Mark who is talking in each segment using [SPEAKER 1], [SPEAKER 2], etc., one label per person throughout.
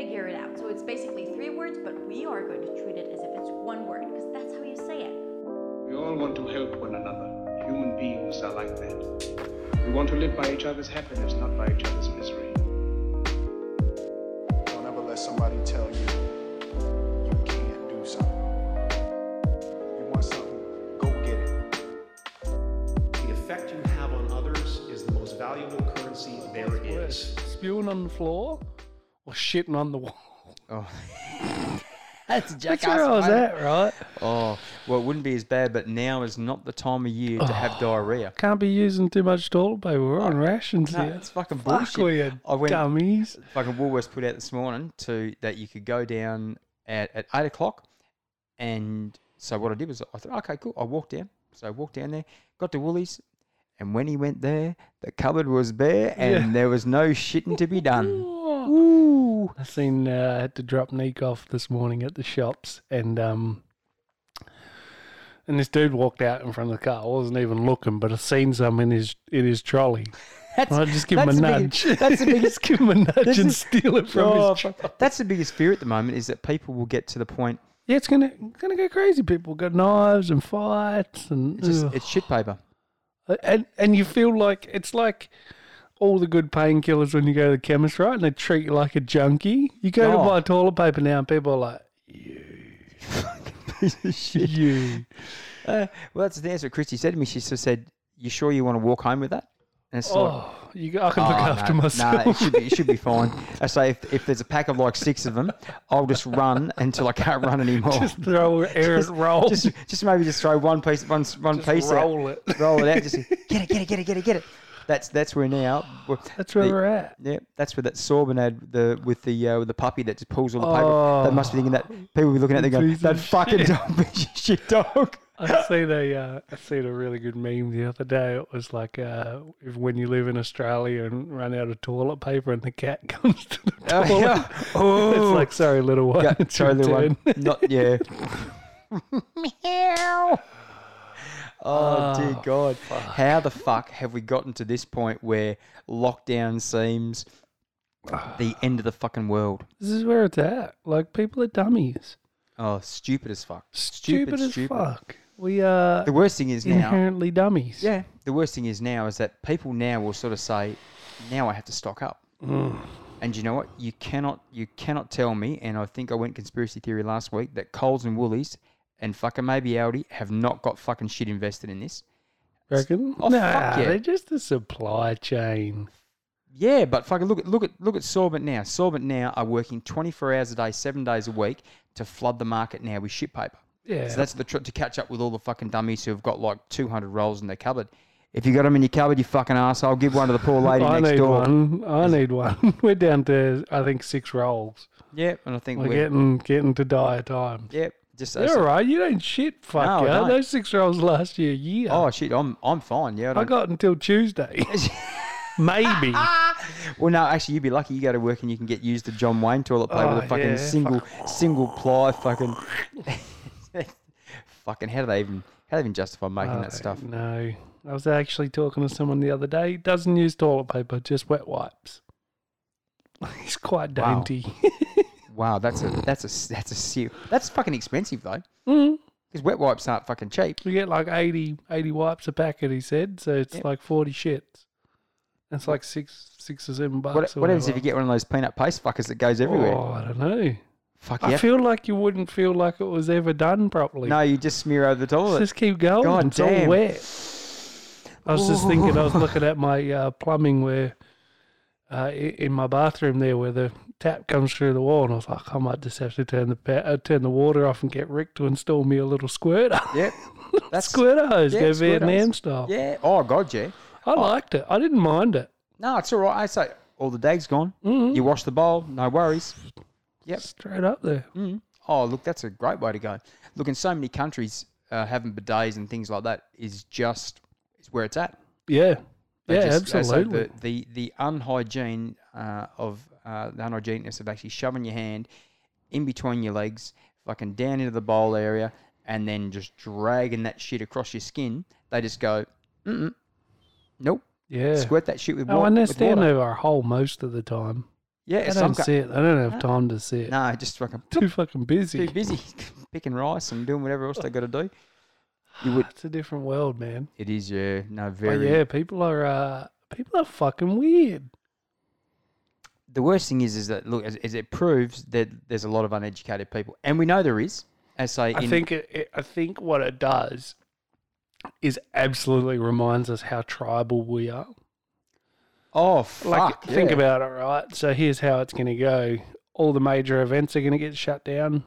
[SPEAKER 1] figure it out. So it's basically three words, but we are going to treat it as if it's one word because that's how you say it.
[SPEAKER 2] We all want to help one another. Human beings are like that. We want to live by each other's happiness, not by each other's misery.
[SPEAKER 3] Don't ever let somebody tell you you can't do something. You want something, go get it.
[SPEAKER 4] The effect you have on others is the most valuable currency there is.
[SPEAKER 5] Spewing on the floor or shitting on the wall?
[SPEAKER 6] Oh. That's a
[SPEAKER 5] That's where I was
[SPEAKER 6] mate.
[SPEAKER 5] at, right?
[SPEAKER 6] Oh, well, it wouldn't be as bad, but now is not the time of year to have oh, diarrhea.
[SPEAKER 5] Can't be using too much toilet paper. We're on rations
[SPEAKER 6] No,
[SPEAKER 5] here.
[SPEAKER 6] it's fucking
[SPEAKER 5] Fuck
[SPEAKER 6] bullshit.
[SPEAKER 5] we
[SPEAKER 6] I went-
[SPEAKER 5] dummies.
[SPEAKER 6] Fucking Woolworths put out this morning to that you could go down at, at eight o'clock, and so what I did was I thought, okay, cool. I walked down, so I walked down there, got to Woolies, and when he went there, the cupboard was bare, and
[SPEAKER 5] Yeah.
[SPEAKER 6] there was no shitting to be done.
[SPEAKER 5] Oh.
[SPEAKER 6] Ooh,
[SPEAKER 5] I seen uh, I had to drop Nick off this morning at the shops, and um, and this dude walked out in front of the car. I wasn't even looking, but I seen some in his in his trolley.
[SPEAKER 6] that's
[SPEAKER 5] I just give him a
[SPEAKER 6] the
[SPEAKER 5] nudge.
[SPEAKER 6] biggest- that's the biggest.
[SPEAKER 5] give him a nudge and
[SPEAKER 6] is-
[SPEAKER 5] steal it from
[SPEAKER 6] Oh,
[SPEAKER 5] his. Tro-
[SPEAKER 6] fuck. that's the biggest fear at the moment is that people will get to the point
[SPEAKER 5] yeah, it's gonna gonna go crazy. People got knives and fights and
[SPEAKER 6] it's just it's shit paper.
[SPEAKER 5] and and you feel like it's like all the good painkillers when you go to the chemist, right? And they treat you like a junkie. You go to
[SPEAKER 6] Oh.
[SPEAKER 5] buy toilet paper now, and people are like,
[SPEAKER 6] Piece of shit.
[SPEAKER 5] "You."
[SPEAKER 6] Uh, well, that's the thing. That's what Christy said to me. She just said, "You sure you want to walk home with that?" And it's like,
[SPEAKER 5] Oh, you, I can look
[SPEAKER 6] "Oh,
[SPEAKER 5] after
[SPEAKER 6] no,
[SPEAKER 5] myself.
[SPEAKER 6] No, it should be, it should be fine. I say if, if there's a pack of like six of them, I'll just run until I can't run anymore.
[SPEAKER 5] just throw air it, roll,
[SPEAKER 6] just, just maybe just throw one piece, one, one
[SPEAKER 5] Just
[SPEAKER 6] piece
[SPEAKER 5] roll
[SPEAKER 6] out,
[SPEAKER 5] it.
[SPEAKER 6] roll it out. Just get it, get it, get it, get it, get it. That's that's where now. we're-
[SPEAKER 5] That's where
[SPEAKER 6] the-
[SPEAKER 5] we're at.
[SPEAKER 6] Yeah, that's where that Sorbent had the with the uh, with the puppy that just pulls all the paper.
[SPEAKER 5] Oh,
[SPEAKER 6] they must be thinking that people will be looking at it going, that fucking
[SPEAKER 5] shit."
[SPEAKER 6] dog, shit dog.
[SPEAKER 5] I seen a uh, I seen a really good meme the other day. It was like uh, if when you live in Australia and run out of toilet paper and the cat comes to the
[SPEAKER 6] Oh,
[SPEAKER 5] toilet.
[SPEAKER 6] yeah. Oh.
[SPEAKER 5] It's like sorry, little one.
[SPEAKER 6] Yeah, sorry, little one. Not yeah. Meow. Oh ah, dear
[SPEAKER 5] Oh,
[SPEAKER 6] God! How the fuck have we gotten to this point where lockdown seems the ah. end of the fucking world?
[SPEAKER 5] This is where it's at. Like people are dummies.
[SPEAKER 6] Oh, stupid as fuck.
[SPEAKER 5] Stupid, as fuck. We are
[SPEAKER 6] The worst thing is now.
[SPEAKER 5] inherently dummies.
[SPEAKER 6] Yeah. The worst thing is now is that people now will sort of say, "Now I have to stock up."
[SPEAKER 5] Mm.
[SPEAKER 6] And you know what? You cannot you cannot tell me, and I think I went conspiracy theory last week that Coles and Woolies and fucking maybe Aldi have not got fucking shit invested in this.
[SPEAKER 5] Reckon?
[SPEAKER 6] Oh,
[SPEAKER 5] nah,
[SPEAKER 6] fuck yeah.
[SPEAKER 5] they're just a supply chain.
[SPEAKER 6] Yeah, but fucking look at look at look at Sorbent now. Sorbent now are working twenty four hours a day, seven days a week to flood the market now with shit paper.
[SPEAKER 5] Yeah.
[SPEAKER 6] So that's the tr- to catch up with all the fucking dummies who have got like two hundred rolls in their cupboard. If you got them in your cupboard, you fucking asshole, give one to the poor lady
[SPEAKER 5] I
[SPEAKER 6] next
[SPEAKER 5] need
[SPEAKER 6] door.
[SPEAKER 5] one. I need one. We're down to I think six rolls.
[SPEAKER 6] Yeah, and I think
[SPEAKER 5] We're
[SPEAKER 6] we're,
[SPEAKER 5] getting getting to dire times.
[SPEAKER 6] yeah, just
[SPEAKER 5] You're all right. You don't shit,
[SPEAKER 6] No, I
[SPEAKER 5] fucker.
[SPEAKER 6] don't.
[SPEAKER 5] Those six rolls last year, year.
[SPEAKER 6] Oh shit, I'm I'm fine. Yeah, I
[SPEAKER 5] I
[SPEAKER 6] don't,
[SPEAKER 5] got until Tuesday. Maybe.
[SPEAKER 6] Well, no, actually, you'd be lucky. You go to work and you can get used to John Wayne toilet paper with
[SPEAKER 5] Oh,
[SPEAKER 6] a fucking
[SPEAKER 5] yeah,
[SPEAKER 6] single single ply fucking. fucking how do they even how do they even justify making that uh, stuff?
[SPEAKER 5] don't. I was actually talking to someone the other day. Doesn't use toilet paper, just wet wipes. He's quite
[SPEAKER 6] Wow.
[SPEAKER 5] dainty.
[SPEAKER 6] Wow, that's a that's a that's a ser- that's fucking expensive though.
[SPEAKER 5] mm.
[SPEAKER 6] Because wet wipes aren't fucking cheap.
[SPEAKER 5] You get like 80, 80 wipes a packet, he said. So it's
[SPEAKER 6] Yep.
[SPEAKER 5] like 40 shits. That's like six six or seven bucks.
[SPEAKER 6] What,
[SPEAKER 5] or
[SPEAKER 6] what happens if you get one of those peanut paste fuckers that goes everywhere?
[SPEAKER 5] Oh, I don't know.
[SPEAKER 6] Fuck yeah.
[SPEAKER 5] I
[SPEAKER 6] yeah.
[SPEAKER 5] feel like you wouldn't feel like it was ever done properly.
[SPEAKER 6] No, you just smear over the toilet.
[SPEAKER 5] Just keep going.
[SPEAKER 6] God
[SPEAKER 5] it's
[SPEAKER 6] damn.
[SPEAKER 5] all wet. I was just thinking, I was looking at my uh, plumbing where uh, in my bathroom there where the tap comes through the wall, and I was like, I might just have to turn the pa- uh, turn the water off and get Rick to install me a little squirter.
[SPEAKER 6] Yep. That's
[SPEAKER 5] squirter hose,
[SPEAKER 6] yeah,
[SPEAKER 5] go Vietnam style.
[SPEAKER 6] Yeah. Oh god, yeah.
[SPEAKER 5] I liked it. I didn't mind it.
[SPEAKER 6] No, it's all right. I say all the dag's gone.
[SPEAKER 5] Mm.
[SPEAKER 6] You wash the bowl, no worries. Yep.
[SPEAKER 5] Straight up there.
[SPEAKER 6] Mm. Oh, look, that's a great way to go. Look, in so many countries, uh, having bidets and things like that is just is where it's at.
[SPEAKER 5] Yeah.
[SPEAKER 6] They
[SPEAKER 5] yeah,
[SPEAKER 6] just-
[SPEAKER 5] absolutely.
[SPEAKER 6] The, the the unhygiene uh, of uh, the unhygieneness of actually shoving your hand in between your legs, fucking down into the bowl area, and then just dragging that shit across your skin. They just go, mm nope,
[SPEAKER 5] yeah.
[SPEAKER 6] squirt that shit with
[SPEAKER 5] Oh,
[SPEAKER 6] water.
[SPEAKER 5] and they're standing
[SPEAKER 6] water.
[SPEAKER 5] over a hole most of the time.
[SPEAKER 6] Yeah,
[SPEAKER 5] I don't
[SPEAKER 6] ca-
[SPEAKER 5] sit. I don't have time to sit.
[SPEAKER 6] No, just fucking
[SPEAKER 5] Too fucking busy.
[SPEAKER 6] too busy picking rice and doing whatever else they got to do. You would.
[SPEAKER 5] It's a different world, man.
[SPEAKER 6] It is, yeah. No,
[SPEAKER 5] But
[SPEAKER 6] very.
[SPEAKER 5] yeah, people are uh, people are fucking weird.
[SPEAKER 6] The worst thing is, is that look, is it proves that there's a lot of uneducated people, and we know there is. As
[SPEAKER 5] I
[SPEAKER 6] in,
[SPEAKER 5] think it, it, I think what it does is absolutely reminds us how tribal we are.
[SPEAKER 6] Oh fuck!
[SPEAKER 5] Like think about it, right? So here's how it's going to go. All the major events are going to get shut down.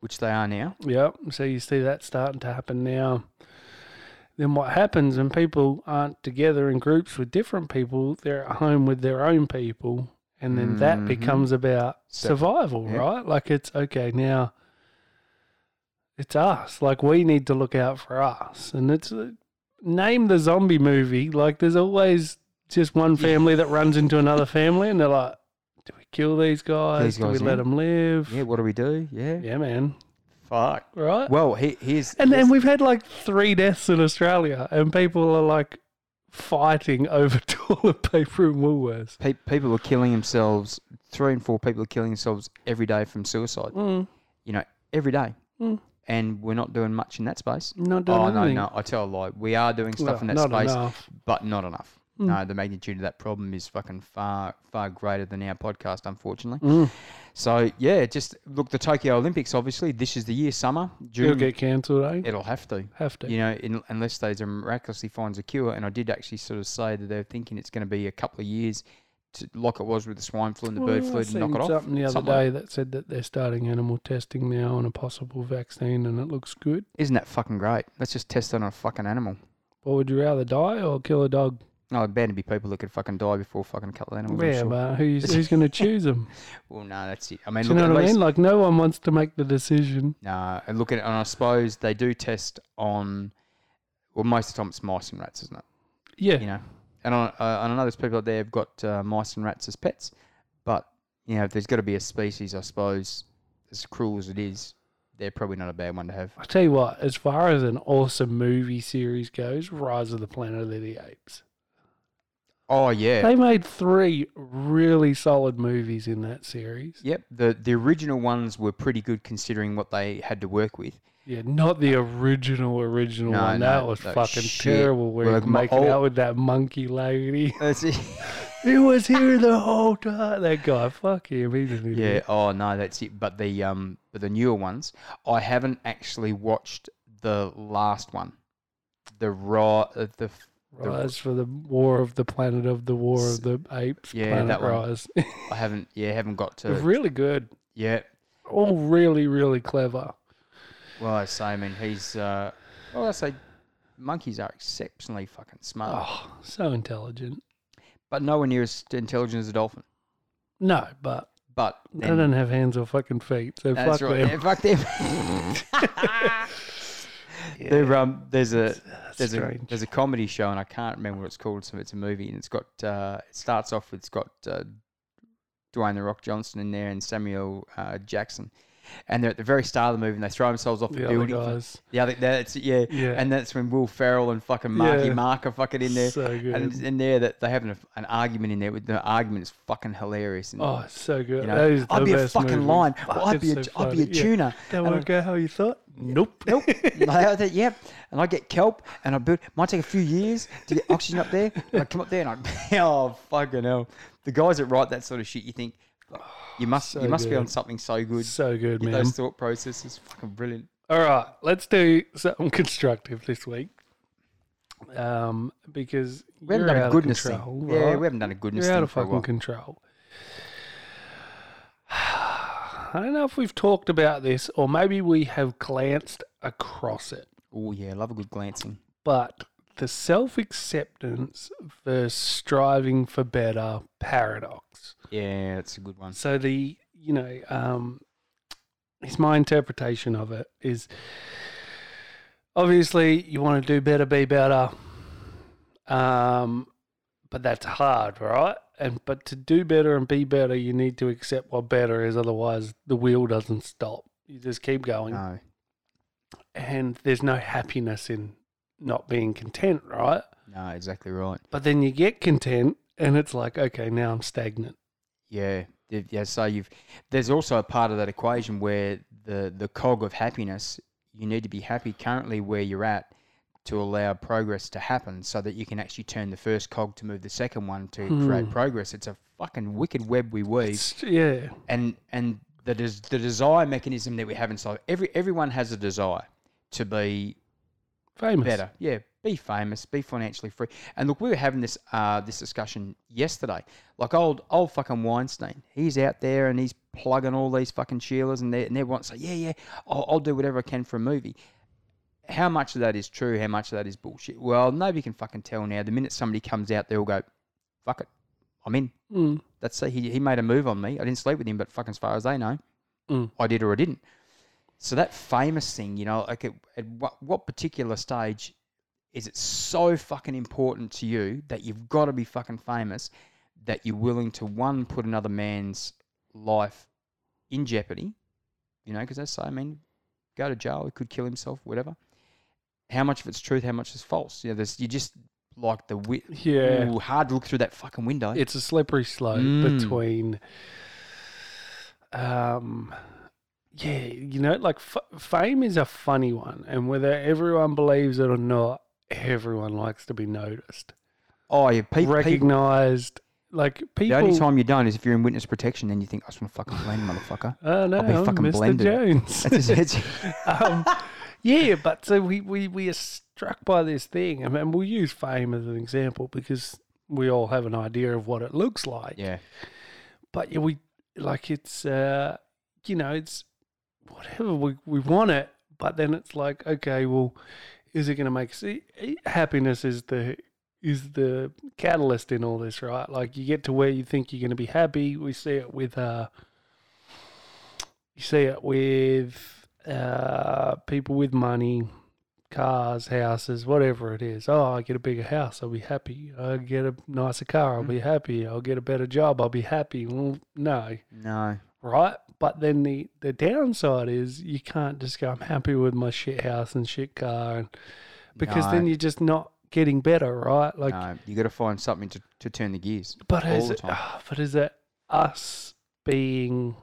[SPEAKER 6] which they are now.
[SPEAKER 5] Yep. So you see that starting to happen now. Then what happens when people aren't together in groups with different people? They're at home with their own people, and then that
[SPEAKER 6] Mhm.
[SPEAKER 5] becomes about
[SPEAKER 6] So-
[SPEAKER 5] survival,
[SPEAKER 6] yeah.
[SPEAKER 5] right? Like it's okay now. It's us. Like we need to look out for us, and it's uh, name the zombie movie. Like there's always just one family that runs into another family, and they're like, "Do we kill these guys?
[SPEAKER 6] These
[SPEAKER 5] Do we
[SPEAKER 6] guys,
[SPEAKER 5] let them live?"
[SPEAKER 6] Yeah, what do we do? Yeah,
[SPEAKER 5] Yeah, man.
[SPEAKER 6] fuck.
[SPEAKER 5] Right.
[SPEAKER 6] Well, he, here's
[SPEAKER 5] And then we've had like three deaths in Australia, and people are like fighting over toilet paper and Woolworths.
[SPEAKER 6] pe- people are killing themselves. Three and four people are killing themselves every day from suicide.
[SPEAKER 5] Mm,
[SPEAKER 6] You know, every day.
[SPEAKER 5] Mm.
[SPEAKER 6] And we're not doing much in that space.
[SPEAKER 5] not doing
[SPEAKER 6] Oh
[SPEAKER 5] anything.
[SPEAKER 6] no, no! I tell a lie. We are doing stuff
[SPEAKER 5] Well,
[SPEAKER 6] in that space,
[SPEAKER 5] enough.
[SPEAKER 6] but not enough.
[SPEAKER 5] Mm.
[SPEAKER 6] No, the magnitude of that problem is fucking far, far greater than our podcast, unfortunately.
[SPEAKER 5] Mm.
[SPEAKER 6] So yeah, just look. The Tokyo Olympics, obviously, this is the year, summer,
[SPEAKER 5] It'll get cancelled, eh?
[SPEAKER 6] It'll have to.
[SPEAKER 5] Have to.
[SPEAKER 6] You know, in, unless they miraculously finds a cure. And I did actually sort of say that they're thinking it's going to be a couple of years, to, like it was with the swine flu and the bird flu, to knock it off.
[SPEAKER 5] Something the other
[SPEAKER 6] Something
[SPEAKER 5] day
[SPEAKER 6] like-
[SPEAKER 5] that said that they're starting animal testing now on a possible vaccine, and it looks good.
[SPEAKER 6] Isn't that fucking great? Let's just test it on a fucking animal.
[SPEAKER 5] What would you rather die or kill a dog?
[SPEAKER 6] No, it'd bound to be people that could fucking die before fucking of animals. I'm
[SPEAKER 5] yeah,
[SPEAKER 6] sure.
[SPEAKER 5] but who's who's going to choose them?
[SPEAKER 6] Well, no, that's it. I mean,
[SPEAKER 5] Do you
[SPEAKER 6] look,
[SPEAKER 5] know
[SPEAKER 6] at
[SPEAKER 5] what I
[SPEAKER 6] least,
[SPEAKER 5] mean? Like no one wants to make the decision.
[SPEAKER 6] Nah, and look at it, and I suppose they do test on. Well, most of the time it's mice and rats, isn't it?
[SPEAKER 5] Yeah,
[SPEAKER 6] You know, and I, uh, and I know there's people out there who've got uh, mice and rats as pets, but you know, if there's got to be a species, I suppose, as cruel as it is, they're probably not a bad one to have.
[SPEAKER 5] I tell you what, as far as an awesome movie series goes, Rise of the Planet of the Apes.
[SPEAKER 6] Oh yeah,
[SPEAKER 5] They made three really solid movies in that series.
[SPEAKER 6] yep. The the original ones were pretty good considering what they had to work with.
[SPEAKER 5] Yeah, not the original original
[SPEAKER 6] No,
[SPEAKER 5] one.
[SPEAKER 6] no,
[SPEAKER 5] that was fucking
[SPEAKER 6] shit.
[SPEAKER 5] terrible. Where
[SPEAKER 6] like
[SPEAKER 5] making
[SPEAKER 6] old-
[SPEAKER 5] out with that monkey lady.
[SPEAKER 6] It.
[SPEAKER 5] he was here the whole time. That guy, fuck him. He's an
[SPEAKER 6] Yeah. Oh no, that's it. But the um, but the newer ones, I haven't actually watched the last one, the raw, uh, the-
[SPEAKER 5] Rise for the War of the Planet of the War of the Apes.
[SPEAKER 6] Yeah,
[SPEAKER 5] Planet
[SPEAKER 6] that one.
[SPEAKER 5] Rise.
[SPEAKER 6] I haven't, yeah, haven't got to.
[SPEAKER 5] really good.
[SPEAKER 6] Yeah.
[SPEAKER 5] All really, really clever.
[SPEAKER 6] Well, I say, I mean, he's. Uh, well, I say, monkeys are exceptionally fucking smart,
[SPEAKER 5] Oh, so intelligent.
[SPEAKER 6] but nowhere near as intelligent as a dolphin.
[SPEAKER 5] No, but
[SPEAKER 6] But
[SPEAKER 5] they
[SPEAKER 6] then-
[SPEAKER 5] don't have hands or fucking feet, so
[SPEAKER 6] that's
[SPEAKER 5] fuck
[SPEAKER 6] right.
[SPEAKER 5] them.
[SPEAKER 6] Yeah, fuck them. There, um, there's a there's a there's a comedy show and I can't remember what it's called. So it's a movie and it's got uh, it starts off with it's got uh, Dwayne the Rock Johnson in there and Samuel uh, Jackson, and they're at the very start of the movie and they throw themselves off the,
[SPEAKER 5] the other
[SPEAKER 6] building.
[SPEAKER 5] guys.
[SPEAKER 6] The other that's yeah.
[SPEAKER 5] Yeah.
[SPEAKER 6] and that's when Will Ferrell and fucking Marky
[SPEAKER 5] Yeah.
[SPEAKER 6] Mark are fucking in there.
[SPEAKER 5] So good.
[SPEAKER 6] And in there that they have an, an argument in there. With the argument is fucking hilarious. And,
[SPEAKER 5] Oh, it's so good.
[SPEAKER 6] you
[SPEAKER 5] that
[SPEAKER 6] know, I'd be a fucking
[SPEAKER 5] movie.
[SPEAKER 6] lion. Well, I'd be a,
[SPEAKER 5] so
[SPEAKER 6] I'd be a
[SPEAKER 5] funny. Yeah.
[SPEAKER 6] tuna.
[SPEAKER 5] That
[SPEAKER 6] I-
[SPEAKER 5] won't go how you thought. Nope.
[SPEAKER 6] Nope. Had that, yep. And I get kelp and I build. Might take a few years to get oxygen up there. I come up there and I, oh fucking hell. The guys that write that sort of shit, you think you must
[SPEAKER 5] So
[SPEAKER 6] you must be on something so good.
[SPEAKER 5] So good, man.
[SPEAKER 6] those thought processes, fucking brilliant.
[SPEAKER 5] All right, let's do something constructive this week. Um, because
[SPEAKER 6] We haven't done a
[SPEAKER 5] out
[SPEAKER 6] goodness
[SPEAKER 5] of control,
[SPEAKER 6] thing. Yeah, we haven't done a goodness
[SPEAKER 5] You're out
[SPEAKER 6] thing
[SPEAKER 5] of
[SPEAKER 6] for a
[SPEAKER 5] fucking control. I don't know if we've talked about this, or maybe we have glanced across it,
[SPEAKER 6] Oh yeah, love a good glancing.
[SPEAKER 5] but the self acceptance versus striving for better paradox.
[SPEAKER 6] Yeah, that's a good one.
[SPEAKER 5] So the you know, um, it's my interpretation of it is obviously you want to do better, be better, um, but that's hard, right? And but to do better and be better, you need to accept what better is. Otherwise, the wheel doesn't stop. You just keep going,
[SPEAKER 6] No.
[SPEAKER 5] and there's no happiness in not being content, right?
[SPEAKER 6] No, exactly right.
[SPEAKER 5] But then you get content, and it's like, okay, now I'm stagnant.
[SPEAKER 6] Yeah. Yeah, so you've there's also a part of that equation where the the cog of happiness, you need to be happy currently where you're at to allow progress to happen so that you can actually turn the first cog to move the second one to create
[SPEAKER 5] Hmm.
[SPEAKER 6] progress. It's a fucking wicked web we weave
[SPEAKER 5] It's- yeah.
[SPEAKER 6] and and the des- the desire mechanism that we have inside every everyone has a desire to be
[SPEAKER 5] Famous.
[SPEAKER 6] better. Yeah, be famous, be financially free. And look, we were having this uh, this discussion yesterday. Like old old fucking Weinstein, he's out there and he's plugging all these fucking Sheilas, and they and everyone say, yeah, yeah, I'll, I'll do whatever I can for a movie. How much of that is true? How much of that is bullshit? Well, nobody can fucking tell now. The minute somebody comes out, they'll go, fuck it, I'm in.
[SPEAKER 5] Mm.
[SPEAKER 6] That's. He, he made a move on me. I didn't sleep with him, but fucking as far as they know,
[SPEAKER 5] Mm.
[SPEAKER 6] I did or I didn't. So that famous thing, you know, like at, at what, what particular stage is it so fucking important to you that you've got to be fucking famous that you're willing to one put another man's life in jeopardy, you know, because that's I mean, go to jail, he could kill himself, whatever. How much of it's truth, how much is false? You know, there's you just like the wi-
[SPEAKER 5] Yeah.
[SPEAKER 6] Ooh, hard to look through that fucking window.
[SPEAKER 5] It's a slippery slope
[SPEAKER 6] Mm.
[SPEAKER 5] between, um, yeah, you know, like f- fame is a funny one, and whether everyone believes it or not, everyone likes to be noticed,
[SPEAKER 6] oh, yeah, people, people
[SPEAKER 5] recognized. Like people
[SPEAKER 6] The only time you don't is if you're in witness protection, then you think, I just want to fucking blend, motherfucker.
[SPEAKER 5] oh no,
[SPEAKER 6] I'll be
[SPEAKER 5] I'm
[SPEAKER 6] fucking
[SPEAKER 5] Mr.
[SPEAKER 6] blended.
[SPEAKER 5] Jones.
[SPEAKER 6] That's it's,
[SPEAKER 5] um, yeah, but so we, we, we are struck by this thing, and, and we'll use fame as an example because we all have an idea of what it looks like.
[SPEAKER 6] yeah.
[SPEAKER 5] But yeah, we like it's uh, you know it's whatever we we want it, but then it's like okay, well, is it going to make see happiness is the is the catalyst in all this, right? Like you get to where you think you're going to be happy. We see it with uh, you see it with uh, people with money, cars, houses, whatever it is. Oh, I get a bigger house, I'll be happy. I get a nicer car, I'll be happy. I'll get a better job, I'll be happy. Well, no,
[SPEAKER 6] No.
[SPEAKER 5] right? But then the the downside is you can't just go. I'm happy with my shit house and shit car, and because then you're just not getting better, right? Like,
[SPEAKER 6] no. You got to find something to, to turn the gears.
[SPEAKER 5] but
[SPEAKER 6] all
[SPEAKER 5] is
[SPEAKER 6] the
[SPEAKER 5] it,
[SPEAKER 6] time.
[SPEAKER 5] ah, but is it us being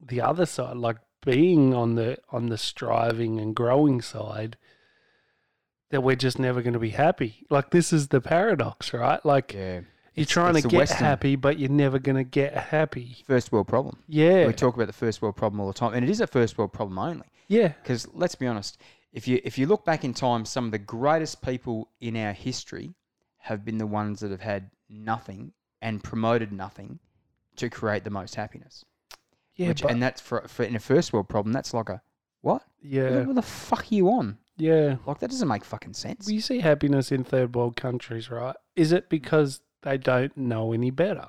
[SPEAKER 5] the other side, like being on the on the striving and growing side? That we're just never going to be happy. Like this is the paradox, right? Like
[SPEAKER 6] Yeah.
[SPEAKER 5] You're trying
[SPEAKER 6] it's
[SPEAKER 5] to get
[SPEAKER 6] Western
[SPEAKER 5] happy, but you're never going to get happy.
[SPEAKER 6] First world problem.
[SPEAKER 5] Yeah,
[SPEAKER 6] We talk about the first world problem all the time, and it is a first world problem only.
[SPEAKER 5] yeah,
[SPEAKER 6] Because let's be honest, if you if you look back in time, some of the greatest people in our history have been the ones that have had nothing and promoted nothing to create the most happiness.
[SPEAKER 5] yeah.
[SPEAKER 6] Which, and that's for, for in a first world problem. That's like a what?
[SPEAKER 5] yeah,
[SPEAKER 6] What the fuck are you on?
[SPEAKER 5] yeah.
[SPEAKER 6] Like that doesn't make fucking sense.
[SPEAKER 5] Well, you see happiness in third world countries, right? Is it because they don't know any better?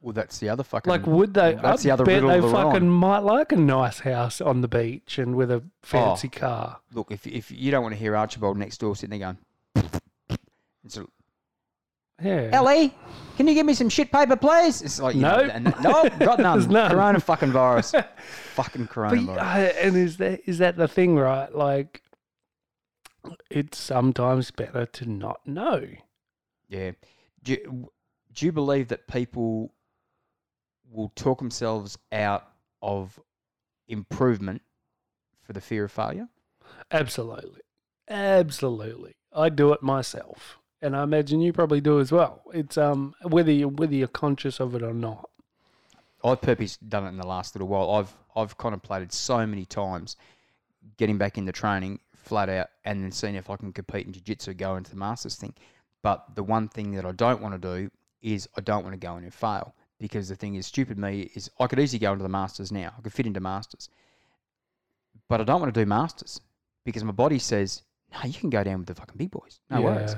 [SPEAKER 6] Well, that's the other fucking.
[SPEAKER 5] Like, would they?
[SPEAKER 6] That's
[SPEAKER 5] I
[SPEAKER 6] the other
[SPEAKER 5] bet
[SPEAKER 6] riddle
[SPEAKER 5] they
[SPEAKER 6] on.
[SPEAKER 5] fucking might like a nice house on the beach and with a fancy car.
[SPEAKER 6] Look, if if you don't want to hear Archibald next door sitting there going, it's a,
[SPEAKER 5] Yeah.
[SPEAKER 6] Ellie, can you give me some shit paper, please? It's like you know,
[SPEAKER 5] Nope.
[SPEAKER 6] and- nope, got none.
[SPEAKER 5] There's none.
[SPEAKER 6] Corona fucking virus, fucking
[SPEAKER 5] But,
[SPEAKER 6] coronavirus.
[SPEAKER 5] uh, and is that is that the thing, right? Like, it's sometimes better to not know.
[SPEAKER 6] Yeah. Do you, do you believe that people will talk themselves out of improvement for the fear of failure?
[SPEAKER 5] Absolutely, absolutely. I do it myself, and I imagine you probably do as well. It's um whether you whether you're conscious of it or not.
[SPEAKER 6] I've purposely done it in the last little while. I've I've contemplated so many times getting back into training flat out and then seeing if I can compete in jiu-jitsu, go into the masters thing. But the one thing that I don't want to do is I don't want to go in and fail because the thing is stupid me is I could easily go into the masters now. I could fit into masters. But I don't want to do masters because my body says, "No, you can go down with the fucking big boys. No worries."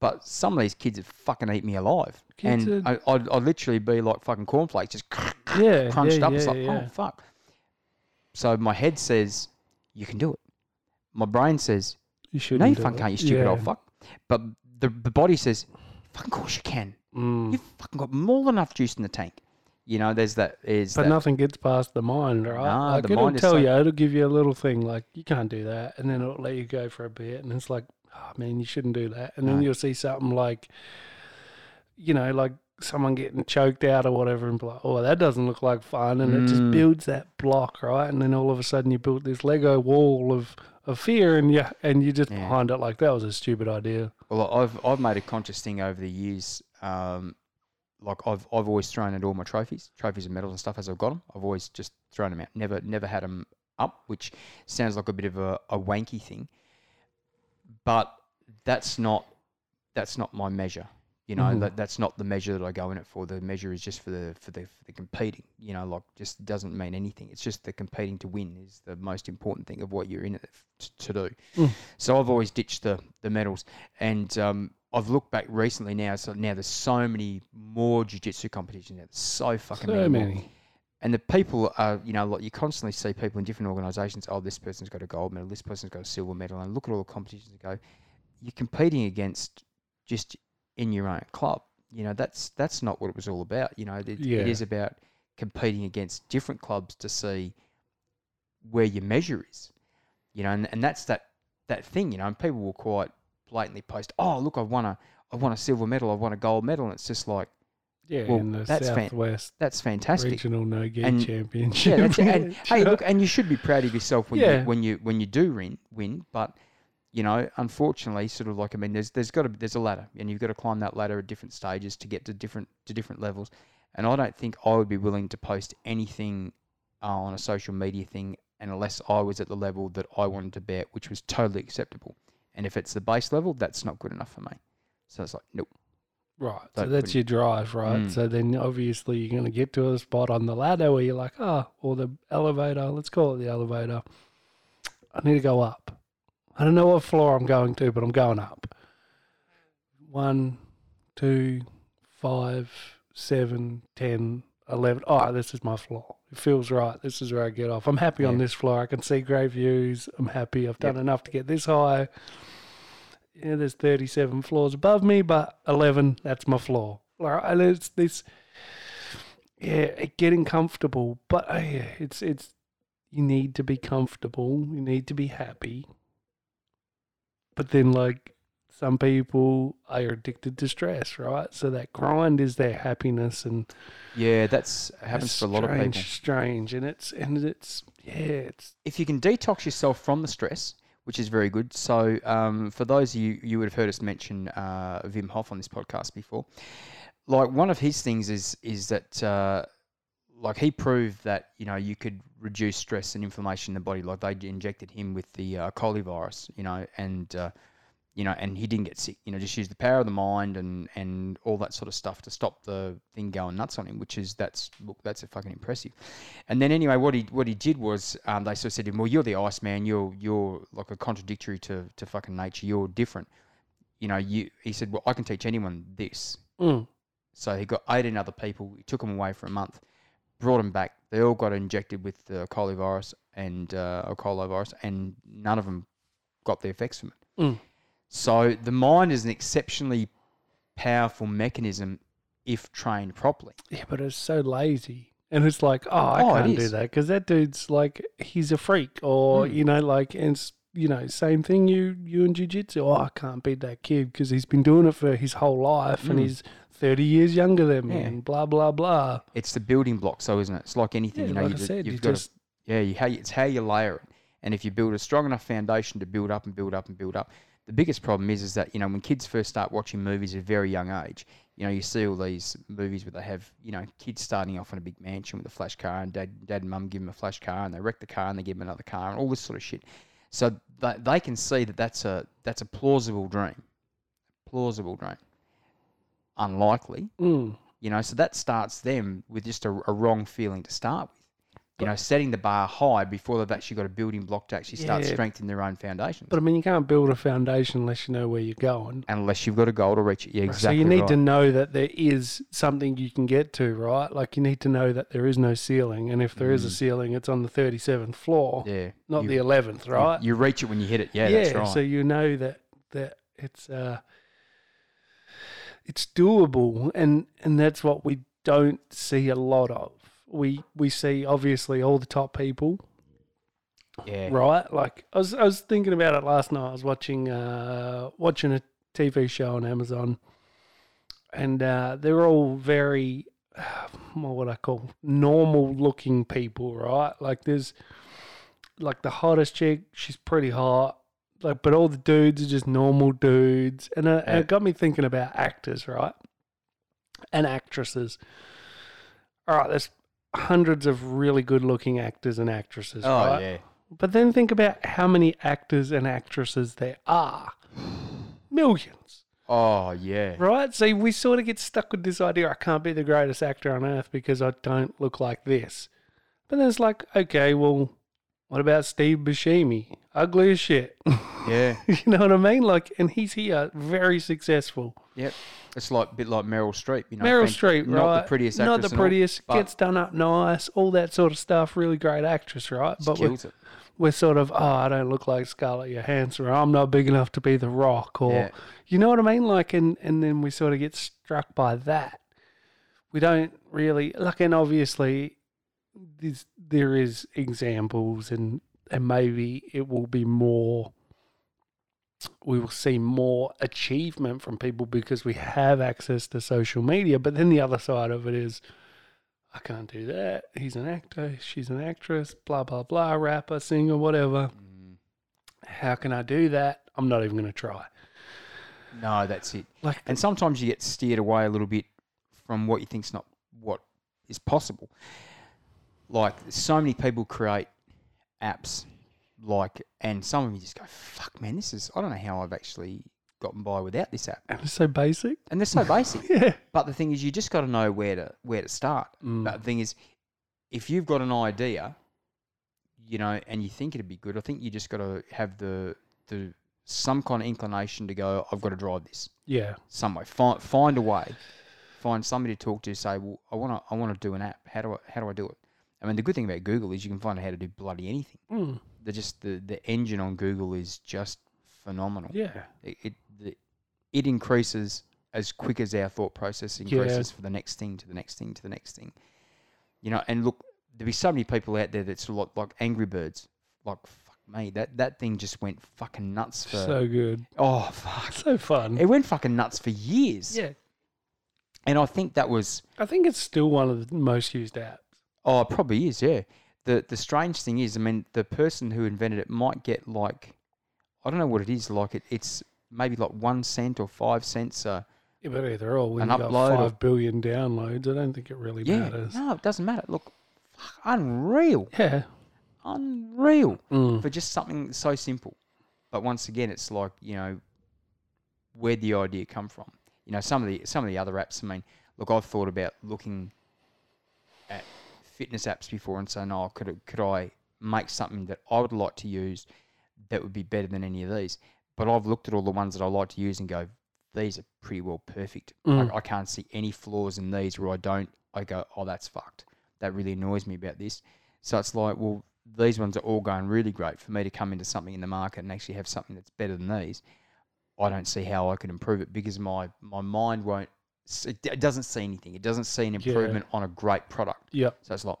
[SPEAKER 6] But some of these kids would fucking eat me alive.
[SPEAKER 5] Kids
[SPEAKER 6] and
[SPEAKER 5] are-
[SPEAKER 6] I, I'd, I'd literally be like fucking cornflakes, just
[SPEAKER 5] Yeah,
[SPEAKER 6] crunched
[SPEAKER 5] yeah,
[SPEAKER 6] up. it's like, oh,
[SPEAKER 5] yeah.
[SPEAKER 6] oh, fuck. So my head says, you can do it. My brain says,
[SPEAKER 5] You should.
[SPEAKER 6] no, you fucking can't, you stupid
[SPEAKER 5] yeah.
[SPEAKER 6] old fuck. But the, the body says, fucking course you can.
[SPEAKER 5] Mm.
[SPEAKER 6] You've fucking got more than enough juice in the tank. You know, there's that, is
[SPEAKER 5] But
[SPEAKER 6] that,
[SPEAKER 5] nothing gets past the mind, right?
[SPEAKER 6] No,
[SPEAKER 5] like
[SPEAKER 6] the
[SPEAKER 5] it'll
[SPEAKER 6] mind
[SPEAKER 5] tell
[SPEAKER 6] so-
[SPEAKER 5] you, it'll give you a little thing like you can't do that, and then it'll let you go for a bit, and it's like, oh man, you shouldn't do that, and then you'll see something like, you know, like someone getting choked out or whatever, and be like, oh, that doesn't look like fun, and it just
[SPEAKER 6] Mm.
[SPEAKER 5] builds that block, right? And then all of a sudden you built this Lego wall of, of fear, and you and you just
[SPEAKER 6] Yeah.
[SPEAKER 5] behind it like that was a stupid idea.
[SPEAKER 6] Well, I've I've made a conscious thing over the years. Um, like I've I've always thrown at all my trophies, trophies and medals and stuff as I've got them. I've always just thrown them out. Never never had them up, which sounds like a bit of a, a wanky thing, but that's not that's not my measure. You know
[SPEAKER 5] Mhm.
[SPEAKER 6] that that's not the measure that I go in it for. The measure is just for the for the for the competing. You know, like just doesn't mean anything. It's just the competing to win is the most important thing of what you're in it f- to do.
[SPEAKER 5] Mm.
[SPEAKER 6] So I've always ditched the the medals, and um, I've looked back recently now. So now there's so many more jiu-jitsu competitions now. There's so fucking
[SPEAKER 5] So
[SPEAKER 6] many.
[SPEAKER 5] many.
[SPEAKER 6] And the people are, you know, like you constantly see people in different organisations. Oh, this person's got a gold medal. This person's got a silver medal. And look at all the competitions and go. You're competing against just in your own club. You know, that's that's not what it was all about. You know, it,
[SPEAKER 5] Yeah.
[SPEAKER 6] it is about competing against different clubs to see where your measure is. You know, and, and that's that that thing. You know, and people will quite blatantly post, "Oh, look, I won a I won a silver medal. I won a gold medal." And it's just like
[SPEAKER 5] Yeah,
[SPEAKER 6] Well, that's fan- that's fantastic.
[SPEAKER 5] Regional No Gi
[SPEAKER 6] And-
[SPEAKER 5] Championship.
[SPEAKER 6] Yeah. And, hey, look, and you should be proud of yourself when
[SPEAKER 5] Yeah.
[SPEAKER 6] you when you when you do win win. But you know, unfortunately, sort of like I mean, there's there's got to there's a ladder, and you've got to climb that ladder at different stages to get to different to different levels. And I don't think I would be willing to post anything uh, on a social media thing unless I was at the level that I wanted to be at, which was totally acceptable. And if it's the base level, that's not good enough for me. So it's like, nope.
[SPEAKER 5] Right. So
[SPEAKER 6] Don't
[SPEAKER 5] that's your drive, right?
[SPEAKER 6] Mm.
[SPEAKER 5] So then obviously you're going to get to a spot on the ladder where you're like, oh, or the elevator, let's call it the elevator. I need to go up. I don't know what floor I'm going to, but I'm going up. One, two, five, seven, ten, eleven. Oh, this is my floor. It feels right. This is where I get off. I'm happy on this floor. I can see great views. I'm happy. I've done
[SPEAKER 6] Yep.
[SPEAKER 5] enough to get this high yeah, there's 37 floors above me, but 11, that's my floor. Right, and it's this, yeah, getting comfortable. But uh, yeah, it's it's you need to be comfortable. You need to be happy. But then, like some people are addicted to stress, right? So that grind is their happiness, and
[SPEAKER 6] Yeah, that's happens
[SPEAKER 5] it's
[SPEAKER 6] for a lot of
[SPEAKER 5] strange,
[SPEAKER 6] people.
[SPEAKER 5] Strange, and it's and it's yeah, it's
[SPEAKER 6] if you can detox yourself from the stress, which is very good. So, um, for those of you, you would have heard us mention uh, Wim Hof on this podcast before. Like one of his things is is that uh, like he proved that you know you could reduce stress and inflammation in the body. Like they injected him with the uh, coli virus, you know, and uh, you know, and he didn't get sick. You know, just use the power of the mind and and all that sort of stuff to stop the thing going nuts on him. Which is that's look, that's a fucking impressive. And then anyway, what he what he did was um, they sort of said to him, "Well, you're the ice man. You're you're like a contradictory to, to fucking nature. You're different. You know." You he said, "Well, I can teach anyone this."
[SPEAKER 5] mm,
[SPEAKER 6] So he got 18 other people. He took them away for a month, brought them back. They all got injected with the coli virus and uh, or coli virus, and none of them got the effects from it.
[SPEAKER 5] Mm.
[SPEAKER 6] So the mind is an exceptionally powerful mechanism if trained properly.
[SPEAKER 5] yeah, but it's so lazy. And it's like, oh, I
[SPEAKER 6] Oh,
[SPEAKER 5] can't do that because that dude's like, he's a freak, or
[SPEAKER 6] Mm.
[SPEAKER 5] you know, like, and you know, same thing. You you in jujitsu. Oh, I can't beat that kid because he's been doing it for his whole life, and
[SPEAKER 6] Mm.
[SPEAKER 5] he's thirty years younger than me,
[SPEAKER 6] Yeah.
[SPEAKER 5] and blah blah blah.
[SPEAKER 6] It's the building block, so isn't it? It's like anything.
[SPEAKER 5] Yeah,
[SPEAKER 6] you know,
[SPEAKER 5] like
[SPEAKER 6] you
[SPEAKER 5] I
[SPEAKER 6] ju-
[SPEAKER 5] said,
[SPEAKER 6] you've
[SPEAKER 5] you
[SPEAKER 6] got
[SPEAKER 5] just
[SPEAKER 6] to, yeah, you, how you, it's how you layer it. And if you build a strong enough foundation to build up and build up and build up, the biggest problem is is that you know when kids first start watching movies at a very young age, you know you see all these movies where they have you know kids starting off in a big mansion with a flash car, and dad, dad and mum give them a flash car, and they wreck the car, and they give them another car, and all this sort of shit. So they, they can see that that's a that's a plausible dream, plausible dream. Unlikely,
[SPEAKER 5] mm,
[SPEAKER 6] you know, so that starts them with just a, a wrong feeling to start with. You know, setting the bar high before they've actually got a building block to actually start
[SPEAKER 5] Yeah.
[SPEAKER 6] strengthening their own foundations.
[SPEAKER 5] but I mean, you can't build a foundation unless you know where you're going.
[SPEAKER 6] Unless you've got a goal to reach it. Yeah,
[SPEAKER 5] Right,
[SPEAKER 6] exactly.
[SPEAKER 5] so you need
[SPEAKER 6] right.
[SPEAKER 5] to know that there is something you can get to, right? Like you need to know that there is no ceiling, and if there is a
[SPEAKER 6] Mm.
[SPEAKER 5] ceiling, it's on the thirty seventh floor,
[SPEAKER 6] Yeah.
[SPEAKER 5] not
[SPEAKER 6] you,
[SPEAKER 5] the eleventh, right?
[SPEAKER 6] You, reach it when you hit it. Yeah, that's right.
[SPEAKER 5] So you know that that it's uh it's doable and and that's what we don't see a lot of. We we see obviously all the top people,
[SPEAKER 6] yeah.
[SPEAKER 5] right? Like I was I was thinking about it last night. I was watching uh watching a TV show on Amazon and uh, they're all very, what would I call, normal looking people, right? Like there's, like the hottest chick, she's pretty hot. Like, but all the dudes are just normal dudes, and, uh, and
[SPEAKER 6] Yeah.
[SPEAKER 5] it got me thinking about actors, right? And actresses. All right, there's hundreds of really good looking actors and actresses,
[SPEAKER 6] Oh
[SPEAKER 5] right?
[SPEAKER 6] yeah.
[SPEAKER 5] But then think about how many actors and actresses there are. Millions,
[SPEAKER 6] Oh yeah.
[SPEAKER 5] right? So we sort of get stuck with this idea I can't be the greatest actor on earth because I don't look like this. But then it's like, okay, well, what about Steve Buscemi? Ugly as shit.
[SPEAKER 6] Yeah.
[SPEAKER 5] you know what I mean? Like, and he's here, very successful.
[SPEAKER 6] Yep. It's like a bit like Meryl Streep. You know,
[SPEAKER 5] Meryl Streep,
[SPEAKER 6] not
[SPEAKER 5] right?
[SPEAKER 6] the prettiest actress.
[SPEAKER 5] Not the
[SPEAKER 6] and all,
[SPEAKER 5] prettiest. gets done up nice, all that sort of stuff. Really great actress, right? But we're, we're sort of, oh, I don't look like Scarlett Johansson, or I'm not big enough to be The Rock, or
[SPEAKER 6] Yeah.
[SPEAKER 5] you know what I mean? Like, and and then we sort of get struck by that. We don't really like, and obviously, this, there is examples, and and maybe it will be more. We will see more achievement from people because we have access to social media. But then the other side of it is, I can't do that. He's an actor. She's an actress. Blah blah blah. Rapper, singer, whatever.
[SPEAKER 6] Mm.
[SPEAKER 5] How can I do that? I'm not even going to try.
[SPEAKER 6] No, that's it.
[SPEAKER 5] Like,
[SPEAKER 6] And sometimes you get steered away a little bit from what you think's not what is possible. Like so many people create apps, like, and some of you just go, "Fuck, man, this is." I don't know how I've actually gotten by without this app,
[SPEAKER 5] and it's so basic.
[SPEAKER 6] and they're so basic.
[SPEAKER 5] Yeah.
[SPEAKER 6] But the thing is, you just got to know where to where to start.
[SPEAKER 5] Mm.
[SPEAKER 6] But the thing is, if you've got an idea, you know, and you think it'd be good, I think you just got to have the the some kind of inclination to go. I've got to drive this
[SPEAKER 5] Yeah.
[SPEAKER 6] some way. Find find a way. Find somebody to talk to. Say, well, I want to I want to do an app. How do I how do I do it? I mean, the good thing about Google is you can find out how to do bloody anything.
[SPEAKER 5] Mm.
[SPEAKER 6] The just the the engine on Google is just phenomenal.
[SPEAKER 5] Yeah.
[SPEAKER 6] It it, the, it increases as quick as our thought process
[SPEAKER 5] Yeah.
[SPEAKER 6] increases for the next thing to the next thing to the next thing. You know, and look, there'll be so many people out there that's like like Angry Birds. Like fuck me, that that thing just went fucking nuts for.
[SPEAKER 5] So good.
[SPEAKER 6] oh fuck,
[SPEAKER 5] So fun.
[SPEAKER 6] it went fucking nuts for years.
[SPEAKER 5] yeah.
[SPEAKER 6] And I think that was
[SPEAKER 5] I think it's still one of the most used apps.
[SPEAKER 6] Oh, it probably is, yeah. The the strange thing is, I mean, the person who invented it might get like I don't know what it is, like it, it's maybe like one cent or five cents uh
[SPEAKER 5] Yeah, but either or, when
[SPEAKER 6] An
[SPEAKER 5] you got
[SPEAKER 6] upload
[SPEAKER 5] five
[SPEAKER 6] of-
[SPEAKER 5] billion downloads, I don't think it really
[SPEAKER 6] yeah.
[SPEAKER 5] matters.
[SPEAKER 6] No, it doesn't matter. Look, fuck, unreal.
[SPEAKER 5] Yeah.
[SPEAKER 6] Unreal.
[SPEAKER 5] Mm.
[SPEAKER 6] For just something so simple. But once again it's like, you know, where'd the idea come from? You know, some of the some of the other apps, I mean, look, I've thought about looking fitness apps before and saying, oh, could, it- could I make something that I would like to use that would be better than any of these? But I've looked at all the ones that I like to use and go, these are pretty well perfect.
[SPEAKER 5] Mm.
[SPEAKER 6] I, I can't see any flaws in these where I don't, I go, oh, that's fucked. That really annoys me about this. So it's like, well, these ones are all going really great for me to come into something in the market and actually have something that's better than these. I don't see how I could improve it because my, my mind won't, it it doesn't see anything. It doesn't see an
[SPEAKER 5] Yeah.
[SPEAKER 6] improvement on a great product.
[SPEAKER 5] Yeah.
[SPEAKER 6] So it's like,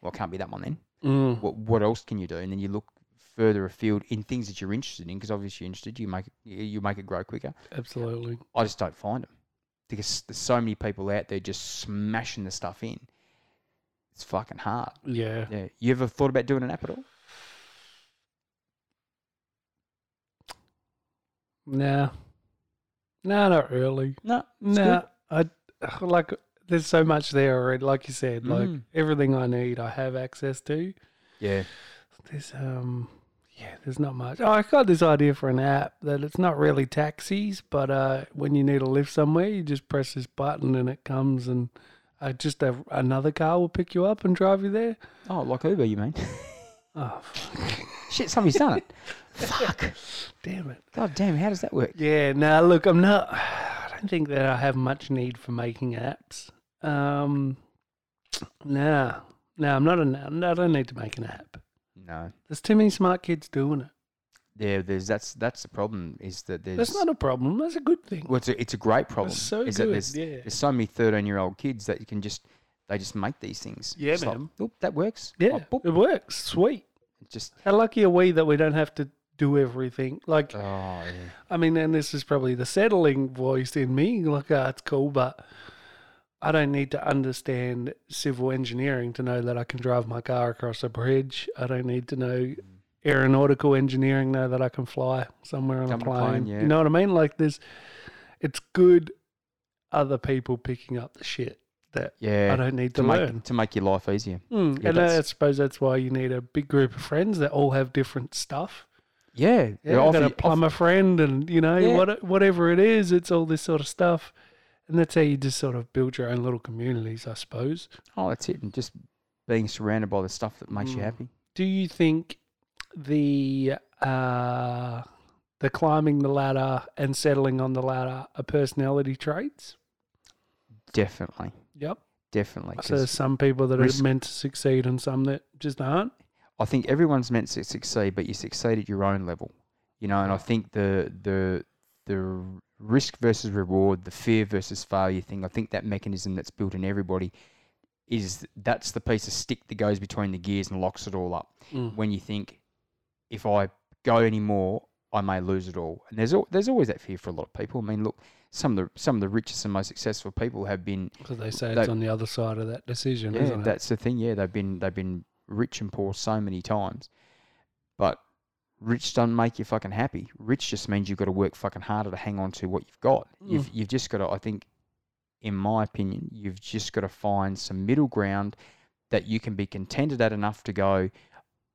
[SPEAKER 6] well, it can't be that one then.
[SPEAKER 5] Mm.
[SPEAKER 6] What, what else can you do? And then you look further afield in things that you're interested in because obviously you're interested. You make it, you make it grow quicker.
[SPEAKER 5] Absolutely.
[SPEAKER 6] I just don't find them because there's so many people out there just smashing the stuff in. It's fucking hard.
[SPEAKER 5] Yeah.
[SPEAKER 6] Yeah. You ever thought about doing an app at all?
[SPEAKER 5] Nah. Nah, not really.
[SPEAKER 6] No. it's
[SPEAKER 5] Nah. I like. There's so much there already. Like you said, like
[SPEAKER 6] Mm.
[SPEAKER 5] everything I need, I have access to.
[SPEAKER 6] Yeah.
[SPEAKER 5] There's um, yeah, there's not much. Oh, I got this idea for an app that it's not really taxis, but uh, when you need a lift somewhere, you just press this button and it comes and. Uh, just a, another car will pick you up and drive you there.
[SPEAKER 6] Oh, like Uber, you mean?
[SPEAKER 5] Oh, fuck.
[SPEAKER 6] Shit, somebody's done it. Fuck.
[SPEAKER 5] damn it.
[SPEAKER 6] God damn, how does that work?
[SPEAKER 5] Yeah, now look, I'm not. I don't think that I have much need for making apps. Um, nah, no, I'm not an. I don't need to make an app.
[SPEAKER 6] No.
[SPEAKER 5] There's too many smart kids doing it.
[SPEAKER 6] Yeah, there's that's that's the problem is that there's
[SPEAKER 5] That's not a problem. That's a good thing.
[SPEAKER 6] well, it's a, it's a great problem.
[SPEAKER 5] That's so
[SPEAKER 6] is
[SPEAKER 5] good.
[SPEAKER 6] That there's,
[SPEAKER 5] yeah.
[SPEAKER 6] there's so many 13 year old kids that you can just they just make these things.
[SPEAKER 5] Yeah,
[SPEAKER 6] It's like,
[SPEAKER 5] man.
[SPEAKER 6] "Oop, that works.
[SPEAKER 5] Yeah,
[SPEAKER 6] Oh,
[SPEAKER 5] it works. Sweet.
[SPEAKER 6] Just
[SPEAKER 5] How lucky are we that we don't have to do everything. Like,
[SPEAKER 6] Oh, yeah.
[SPEAKER 5] I mean, and this is probably the settling voice in me. Like, ah, it's cool, but I don't need to understand civil engineering to know that I can drive my car across a bridge. I don't need to know aeronautical engineering know that I can fly somewhere on
[SPEAKER 6] Jump
[SPEAKER 5] a
[SPEAKER 6] in a
[SPEAKER 5] plane.
[SPEAKER 6] plane, yeah.
[SPEAKER 5] You know what I mean? Like, there's, it's good other people picking up the shit that
[SPEAKER 6] Yeah.
[SPEAKER 5] I don't need to,
[SPEAKER 6] to
[SPEAKER 5] learn.
[SPEAKER 6] make to make your life easier.
[SPEAKER 5] Mm,
[SPEAKER 6] Yeah,
[SPEAKER 5] and I suppose that's why you need a big group of friends that all have different stuff.
[SPEAKER 6] Yeah.
[SPEAKER 5] Yeah, I've got a plumber friend, and you know
[SPEAKER 6] Yeah.
[SPEAKER 5] what, whatever it is, it's all this sort of stuff, and that's how you just sort of build your own little communities, I suppose.
[SPEAKER 6] Oh, that's it. And just being surrounded by the stuff that makes you
[SPEAKER 5] Mm.
[SPEAKER 6] happy.
[SPEAKER 5] Do you think the uh, the climbing the ladder and settling on the ladder are personality traits?
[SPEAKER 6] Definitely.
[SPEAKER 5] Yep.
[SPEAKER 6] Definitely.
[SPEAKER 5] So there's some people that
[SPEAKER 6] risk-
[SPEAKER 5] are meant to succeed, and some that just aren't.
[SPEAKER 6] I think everyone's meant to succeed, but you succeed at your own level. You know, and I think the the the risk versus reward, the fear versus failure thing, I think that mechanism that's built in everybody is that's the piece of stick that goes between the gears and locks it all up.
[SPEAKER 5] Mm.
[SPEAKER 6] When you think, if I go any more, I may lose it all. And there's al- there's always that fear for a lot of people. I mean, look, some of the some of the richest and most successful people have been
[SPEAKER 5] Because they say
[SPEAKER 6] They-
[SPEAKER 5] it's on the other side of that decision,
[SPEAKER 6] yeah,
[SPEAKER 5] isn't it?
[SPEAKER 6] that's the thing. Yeah, they've been they've been rich and poor so many times, but rich doesn't make you fucking happy. Rich just means you've got to work fucking harder to hang on to what you've got. You've mm. you've just got to. I think, in my opinion, you've just got to find some middle ground that you can be contented at enough to go.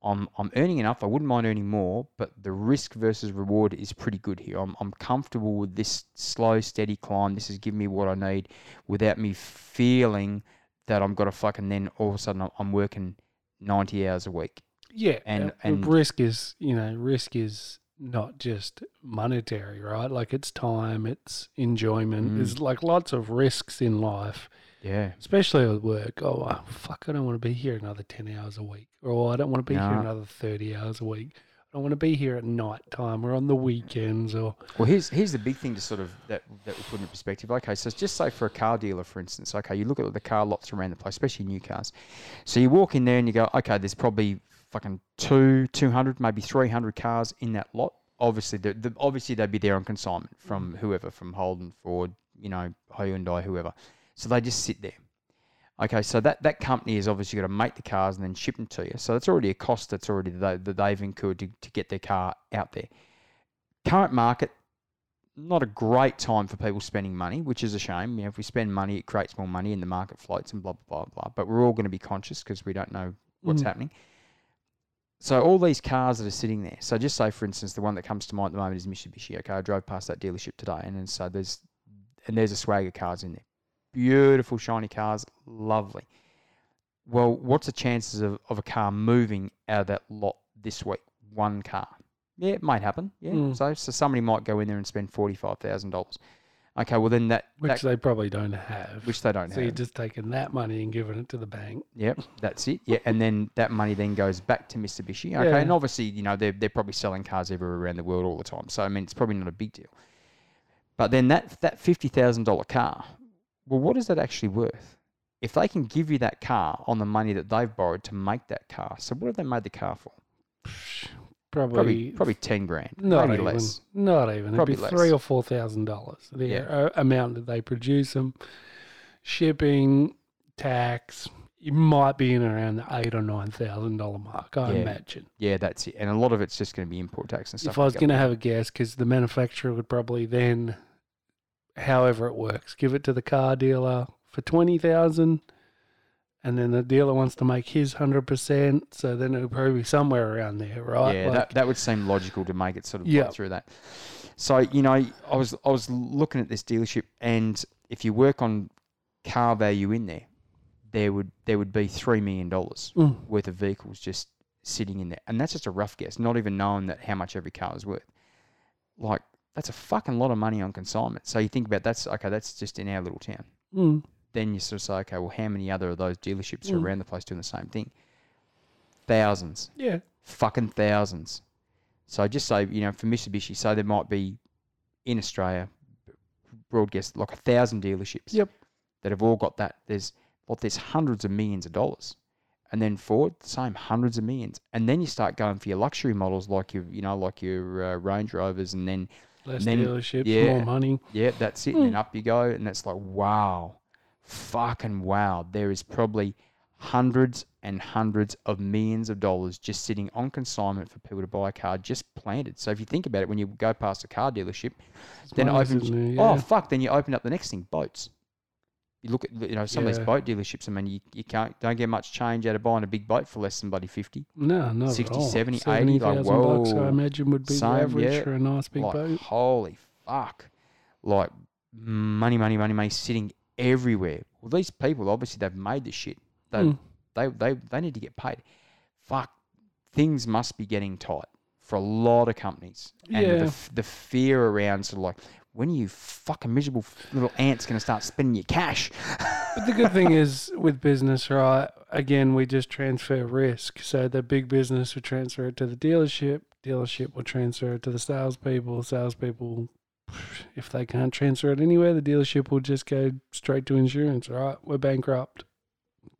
[SPEAKER 6] I'm I'm earning enough. I wouldn't mind earning more, but the risk versus reward is pretty good here. I'm I'm comfortable with this slow, steady climb. This is giving me what I need, without me feeling that I'm got to fucking then all of a sudden I'm working 90 hours a week.
[SPEAKER 5] Yeah,
[SPEAKER 6] And-
[SPEAKER 5] and,
[SPEAKER 6] and-
[SPEAKER 5] risk is you know risk is not just monetary, right? Like it's time, it's enjoyment.
[SPEAKER 6] Mm.
[SPEAKER 5] There's like lots of risks in life,
[SPEAKER 6] Yeah.
[SPEAKER 5] especially with work. Oh uh, fuck, I don't want to be here another ten hours a week, or I don't want to be here another thirty hours a week. I want to be here at night time or on the weekends or
[SPEAKER 6] Well, here's here's the big thing to sort of that that we put in perspective. Okay, so just say for a car dealer, for instance. Okay, you look at the car lots around the place, especially new cars. So you walk in there and you go, okay, there's probably fucking two, two hundred, maybe three hundred cars in that lot. Obviously, the, the, obviously they'd be there on consignment from mm. whoever, from Holden, Ford, you know, Hyundai, whoever. So they just sit there. Okay, so that, that company is obviously got to make the cars and then ship them to you. So that's already a cost that's already that, that they've incurred to, to get their car out there. Current market, not a great time for people spending money, which is a shame. You know, if we spend money, it creates more money and the market floats and blah blah blah blah. But we're all going to be conscious because we don't know what's
[SPEAKER 5] Mm.
[SPEAKER 6] happening. So all these cars that are sitting there. So just say, for instance, the one that comes to mind at the moment is Mitsubishi. Okay, I drove past that dealership today, and then so there's and there's a swagger cars in there, beautiful shiny cars, lovely. Well, what's the chances of, of a car moving out of that lot this week? One car. Yeah, it might happen. Yeah.
[SPEAKER 5] Mm.
[SPEAKER 6] So so somebody might go in there and spend forty five thousand dollars. Okay, well then that,
[SPEAKER 5] which
[SPEAKER 6] that
[SPEAKER 5] they probably don't have.
[SPEAKER 6] which they don't
[SPEAKER 5] so
[SPEAKER 6] have.
[SPEAKER 5] you're just taking that money and giving it to the bank.
[SPEAKER 6] Yep, that's it. Yeah, and then that money then goes back to Mitsubishi. Okay,
[SPEAKER 5] Yeah.
[SPEAKER 6] and obviously, you know, they're they're probably selling cars everywhere around the world all the time. So I mean, it's probably not a big deal. But then that that fifty thousand dollar car, well, what is that actually worth? If they can give you that car on the money that they've borrowed to make that car, so what have they made the car for?
[SPEAKER 5] Probably,
[SPEAKER 6] Probably probably ten grand,
[SPEAKER 5] not even.
[SPEAKER 6] less.
[SPEAKER 5] Not even.
[SPEAKER 6] Probably
[SPEAKER 5] It'd be
[SPEAKER 6] less.
[SPEAKER 5] three or four thousand dollars. The
[SPEAKER 6] Yeah.
[SPEAKER 5] uh, amount that they produce them, shipping, tax. You might be in around the eight or nine thousand dollar mark. I
[SPEAKER 6] Yeah.
[SPEAKER 5] imagine.
[SPEAKER 6] Yeah, that's it. And a lot of it's just going to be import tax and stuff.
[SPEAKER 5] If I was
[SPEAKER 6] like
[SPEAKER 5] going to have a guess, because the manufacturer would probably then, however it works, give it to the car dealer for twenty thousand, and then the dealer wants to make his hundred percent. So then it would probably be somewhere around there, right?
[SPEAKER 6] Yeah,
[SPEAKER 5] Like-
[SPEAKER 6] that, that would seem logical to make it sort of through that. So you know, I was I was looking at this dealership, and if you work on car value in there, there would there would be three million dollars
[SPEAKER 5] Mm.
[SPEAKER 6] worth of vehicles just sitting in there, and that's just a rough guess, not even knowing that how much every car is worth. Like that's a fucking lot of money on consignment. So you think about that's okay, that's just in our little town.
[SPEAKER 5] Mm.
[SPEAKER 6] Then you sort of say, okay, well, how many other of those dealerships are
[SPEAKER 5] Mm.
[SPEAKER 6] around the place doing the same thing? Thousands
[SPEAKER 5] Yeah.
[SPEAKER 6] fucking thousands. So just say, you know, for Mitsubishi, so there might be in Australia, broad broadcast like a thousand dealerships.
[SPEAKER 5] Yep.
[SPEAKER 6] That have all got that. There's well, there's hundreds of millions of dollars, and then Ford, same hundreds of millions, and then you start going for your luxury models like your, you know, like your uh, Range Rovers, and then
[SPEAKER 5] Less
[SPEAKER 6] then-
[SPEAKER 5] dealerships,
[SPEAKER 6] yeah.
[SPEAKER 5] more money.
[SPEAKER 6] yeah, that's it, and then hmm. up you go, and it's like wow, fucking wow. There is probably hundreds and hundreds of millions of dollars just sitting on consignment for people to buy a car, just planted. So if you think about it, when you go past a car dealership, then it
[SPEAKER 5] money
[SPEAKER 6] opens. Oh fuck! Then you open up the next thing, boats. You look at you know some of these boat dealerships. I mean, you, you can't don't get much change out of buying a big boat for less than bloody fifty.
[SPEAKER 5] No, not
[SPEAKER 6] 60,
[SPEAKER 5] at all.
[SPEAKER 6] 70, 80, like,
[SPEAKER 5] 70,000 bucks. I imagine would be
[SPEAKER 6] Same,
[SPEAKER 5] the average
[SPEAKER 6] yeah.
[SPEAKER 5] for a nice big
[SPEAKER 6] like
[SPEAKER 5] boat.
[SPEAKER 6] holy fuck, like money, money, money, money sitting everywhere. Well, these people obviously they've made the shit. They
[SPEAKER 5] Mm.
[SPEAKER 6] they they they need to get paid. Fuck, things must be getting tight for a lot of companies. And
[SPEAKER 5] Yeah.
[SPEAKER 6] the, f- the fear around sort of like when are you fucking miserable little ants going to start spending your cash?
[SPEAKER 5] But the good thing is with business, right? Again, we just transfer risk. So the big business will transfer it to the dealership. Dealership will transfer it to the salespeople. Salespeople, if they can't transfer it anywhere, the dealership will just go straight to insurance. Right? we're bankrupt.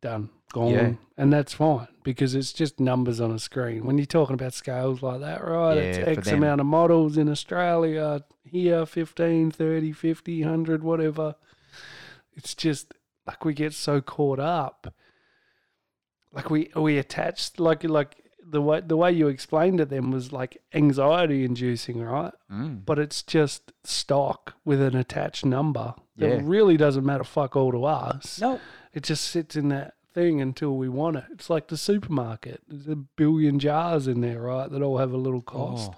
[SPEAKER 5] Done. Gone.
[SPEAKER 6] Yeah.
[SPEAKER 5] And that's fine because it's just numbers on a screen. When you're talking about scales like that, right? it's
[SPEAKER 6] Yeah, for
[SPEAKER 5] X amount of models in Australia, here 15, 30, 50, 100, whatever. It's just like we get so caught up. Like we we attached like like the way the way you explained it then was like anxiety inducing, right?
[SPEAKER 6] Mm.
[SPEAKER 5] But it's just stock with an attached number.
[SPEAKER 6] Yeah.
[SPEAKER 5] It really doesn't matter fuck all to us.
[SPEAKER 6] No,
[SPEAKER 5] It just sits in that thing until we want it. It's like the supermarket. There's a billion jars in there, right? That all have a little cost.
[SPEAKER 6] Oh,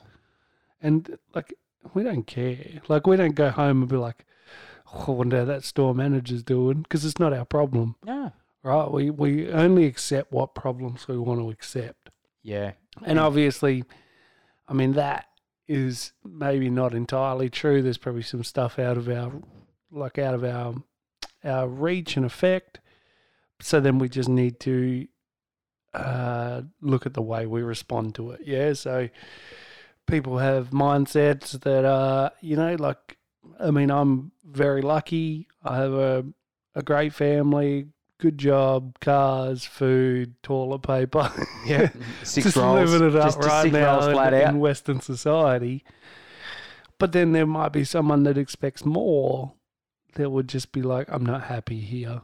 [SPEAKER 5] And like we don't care. Like we don't go home and be like, oh, I wonder how that store manager's doing because it's not our problem,
[SPEAKER 6] Yeah.
[SPEAKER 5] right? We we only accept what problems we want to accept.
[SPEAKER 6] Yeah.
[SPEAKER 5] And obviously, I mean that is maybe not entirely true. There's probably some stuff out of our like out of our our reach and effect. So then we just need to uh, look at the way we respond to it. Yeah. So people have mindsets that are, you know, like I mean, I'm very lucky. I have a a great family, good job, cars, food, toilet paper.
[SPEAKER 6] Yeah. Six
[SPEAKER 5] just
[SPEAKER 6] rolls.
[SPEAKER 5] living it up
[SPEAKER 6] just, just
[SPEAKER 5] right
[SPEAKER 6] six
[SPEAKER 5] now in, in. Western society. But then there might be someone that expects more that would just be like, I'm not happy here.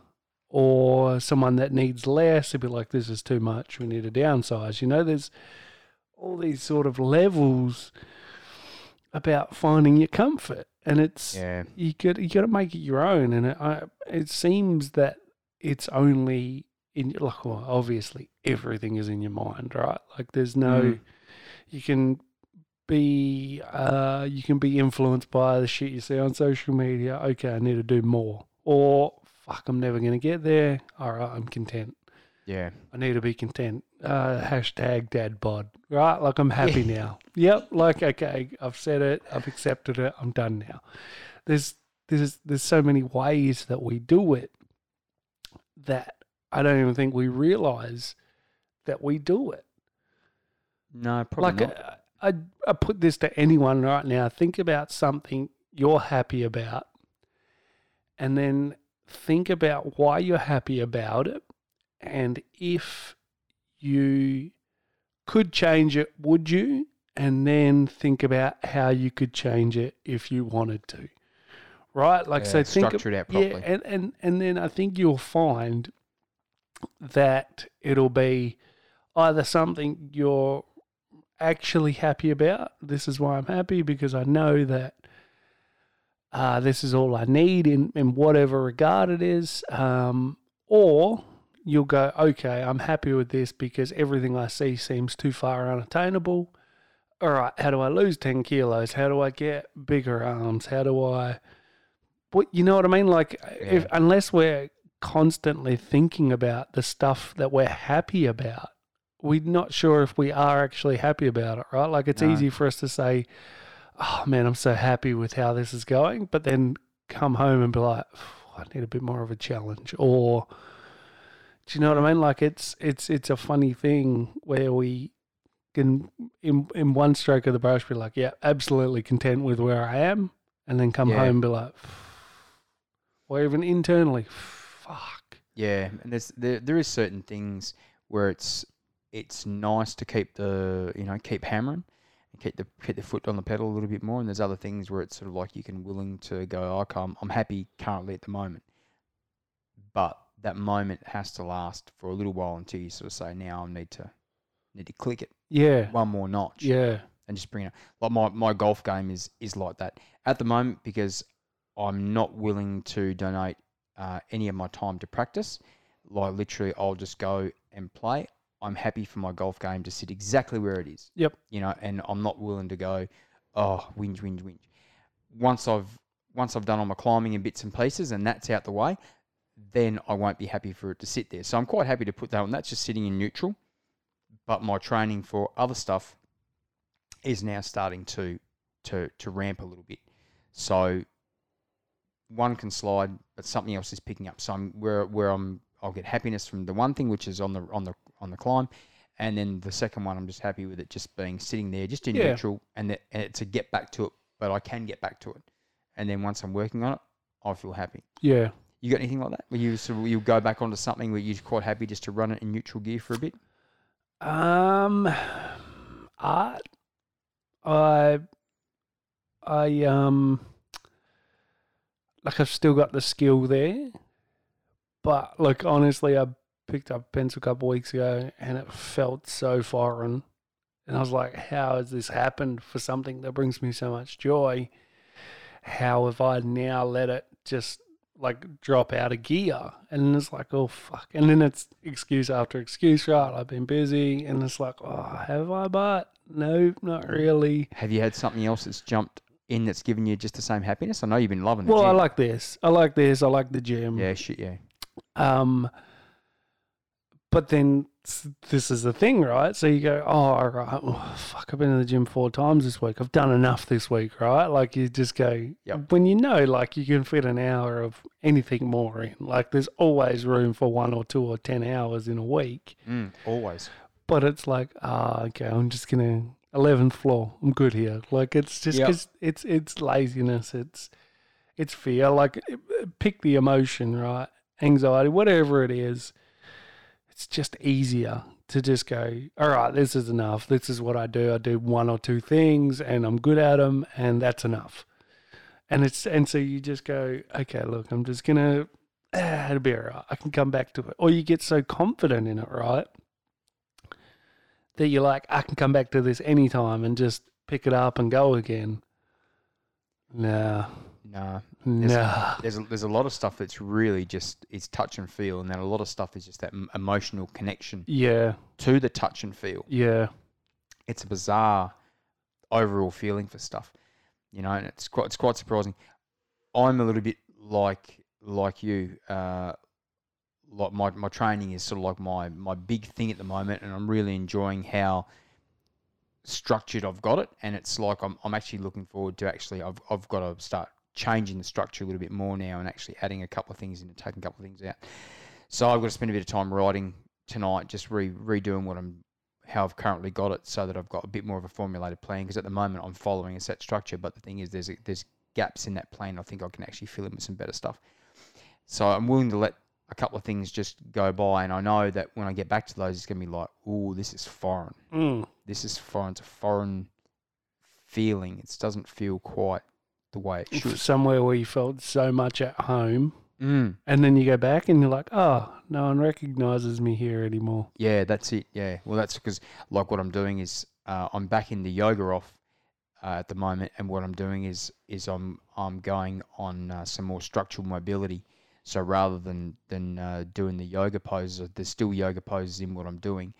[SPEAKER 5] Or someone that needs less, it'd be like, this is too much. We need to downsize. You know, there's all these sort of levels about finding your comfort. And it's,
[SPEAKER 6] Yeah.
[SPEAKER 5] you got you got to make it your own, and it, I, it seems that it's only in like well, obviously everything is in your mind, right? Like there's no,
[SPEAKER 6] Mm.
[SPEAKER 5] you can be uh you can be influenced by the shit you see on social media. Okay, I need to do more, or fuck, I'm never gonna get there. All right, I'm content.
[SPEAKER 6] Yeah.
[SPEAKER 5] I need to be content. Uh, hashtag dad bod. Right? Like I'm happy now. Yep. Like, okay, I've said it, I've accepted it, I'm done now. There's there's there's so many ways that we do it that I don't even think we realize that we do it.
[SPEAKER 6] No, probably
[SPEAKER 5] like
[SPEAKER 6] not.
[SPEAKER 5] uh, I I put this to anyone right now. Think about something you're happy about and then think about why you're happy about it and if you could change it, would you? And then think about how you could change it if you wanted to. Right? Like
[SPEAKER 6] Yeah,
[SPEAKER 5] so think
[SPEAKER 6] structure it out properly.
[SPEAKER 5] Yeah, and, and and then I think you'll find that it'll be either something you're actually happy about. This is why I'm happy because I know that uh, this is all I need in, in whatever regard it is. Um, or you'll go, okay, I'm happy with this because everything I see seems too far unattainable. All right, how do I lose 10 kilos? How do I get bigger arms? How do I. What, you know what I mean? Like, if, unless we're constantly thinking about the stuff that we're happy about, we're not sure if we are actually happy about it, right? Like, it's
[SPEAKER 6] No.
[SPEAKER 5] easy for us to say, oh man, I'm so happy with how this is going, but then come home and be like, I need a bit more of a challenge. Or, do you know what I mean? Like, it's it's it's a funny thing where we can, in in one stroke of the brush, be like, yeah, absolutely content with where I am, and then come
[SPEAKER 6] Yeah.
[SPEAKER 5] home and be like, or even internally, fuck.
[SPEAKER 6] Yeah, and there's there there is certain things where it's it's nice to keep the you know keep hammering and keep the keep the foot on the pedal a little bit more. And there's other things where it's sort of like you can willing to go, okay, I'm, I'm happy currently at the moment, but that moment has to last for a little while until you sort of say, now I need to need to click it
[SPEAKER 5] Yeah.
[SPEAKER 6] one more notch
[SPEAKER 5] Yeah.
[SPEAKER 6] and just bring it. Up. Like my, my golf game is is like that at the moment because I'm not willing to donate uh, any of my time to practice. Like literally, I'll just go and play. I'm happy for my golf game to sit exactly where it is.
[SPEAKER 5] Yep.
[SPEAKER 6] You know, and I'm not willing to go, oh, whinge, whinge, whinge. Once I've once I've done all my climbing in bits and pieces, and that's out the way, then I won't be happy for it to sit there. So I'm quite happy to put that on. That's just sitting in neutral. But my training for other stuff is now starting to to to ramp a little bit. So one can slide, but something else is picking up. So I'm where where I'm I'll get happiness from the one thing which is on the on the on the climb, and then the second one I'm just happy with it just being sitting there just in
[SPEAKER 5] Yeah.
[SPEAKER 6] neutral and that, and to get back to it. But I can get back to it, and then once I'm working on it, I feel happy.
[SPEAKER 5] Yeah.
[SPEAKER 6] You got anything like that? Where you sort of, you go back onto something where you're quite happy just to run it in neutral gear for a bit?
[SPEAKER 5] Um, art. I, I um, like I've still got the skill there, but like honestly, I picked up a pencil a couple weeks ago and it felt so foreign, and I was like, how has this happened for something that brings me so much joy? How have I now let it just like drop out of gear? And it's like oh fuck. And then it's excuse after excuse right? I've been busy. And it's like oh have i? But no not really.
[SPEAKER 6] Have you had something else that's jumped in that's given you just the same happiness? I know you've been loving the
[SPEAKER 5] well i like this. I like this. I like the gym.
[SPEAKER 6] Yeah, shit, yeah.
[SPEAKER 5] um but then this is the thing right? So you go oh all right oh, fuck i've been in the gym four times this week. I've done enough this week right? Like you just go
[SPEAKER 6] Yep.
[SPEAKER 5] when you know like you can fit an hour of anything more in. Like there's always room for one or two or ten hours in a week.
[SPEAKER 6] Mm, always.
[SPEAKER 5] but it's like ah okay i'm just gonna 11th floor i'm good here. Like it's just
[SPEAKER 6] Yep.
[SPEAKER 5] it's it's laziness it's it's fear. Like pick the emotion right? Anxiety whatever it is it's just easier to just go all right this is enough. This is what i do. I do one or two things and i'm good at them and that's enough. And it's and so you just go okay look i'm just gonna ah, it'll be all right i can come back to it. Or you get so confident in it right that you're like, I can come back to this anytime and just pick it up and go again. Nah,
[SPEAKER 6] Nah. There's,
[SPEAKER 5] nah.
[SPEAKER 6] there's, a, there's a lot of stuff that's really just it's touch and feel, and then a lot of stuff is just that m- emotional connection
[SPEAKER 5] Yeah,
[SPEAKER 6] to the touch and feel.
[SPEAKER 5] yeah,
[SPEAKER 6] It's a bizarre overall feeling for stuff, you know, and it's quite it's quite surprising. I'm a little bit like like you. Uh, like my, my training is sort of like my my big thing at the moment, and I'm really enjoying how structured I've got it, and it's like I'm I'm actually looking forward to actually I've I've got to start changing the structure a little bit more now, and actually adding a couple of things in and taking a couple of things out. So I've got to spend a bit of time writing tonight, just re redoing what I'm how I've currently got it, so that I've got a bit more of a formulated plan. Because at the moment I'm following a set structure, but the thing is there's a, there's gaps in that plan. I think I can actually fill in with some better stuff. So I'm willing to let a couple of things just go by, and I know that when I get back to those, it's gonna be like, oh, this is foreign.
[SPEAKER 5] mm,
[SPEAKER 6] This is foreign. It's a foreign feeling. It doesn't feel quite the way it should.
[SPEAKER 5] somewhere where you felt so much at home,
[SPEAKER 6] Mm.
[SPEAKER 5] and then you go back and you're like, oh, no one recognizes me here anymore.
[SPEAKER 6] Yeah, that's it. Yeah. Well, that's because like what I'm doing is uh, I'm back in the yoga off uh, at the moment, and what I'm doing is is I'm I'm going on uh, some more structural mobility. So rather than than uh, doing the yoga poses, there's still yoga poses in what I'm doing,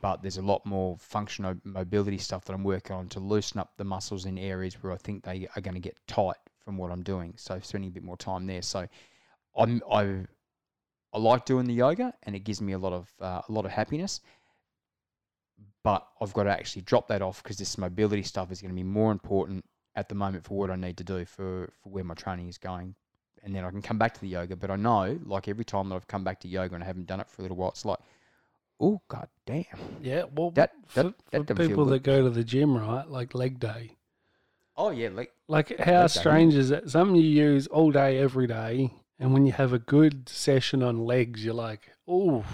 [SPEAKER 6] but there's a lot more functional mobility stuff that I'm working on to loosen up the muscles in areas where I think they are going to get tight from what I'm doing. So spending a bit more time there. So I'm I I like doing the yoga, and it gives me a lot of uh, a lot of happiness. But I've got to actually drop that off because this mobility stuff is going to be more important at the moment for what I need to do for, for where my training is going. And then I can come back to the yoga. But I know, like every time that I've come back to yoga and I haven't done it for a little while, it's like, oh god damn,
[SPEAKER 5] Yeah, well,
[SPEAKER 6] That-
[SPEAKER 5] for,
[SPEAKER 6] that-
[SPEAKER 5] for
[SPEAKER 6] that doesn't
[SPEAKER 5] people that go to the gym, right, like leg day,
[SPEAKER 6] oh yeah, like
[SPEAKER 5] like how strange is that? Something you use all day, every day, and when you have a good session on legs, you're like, oh,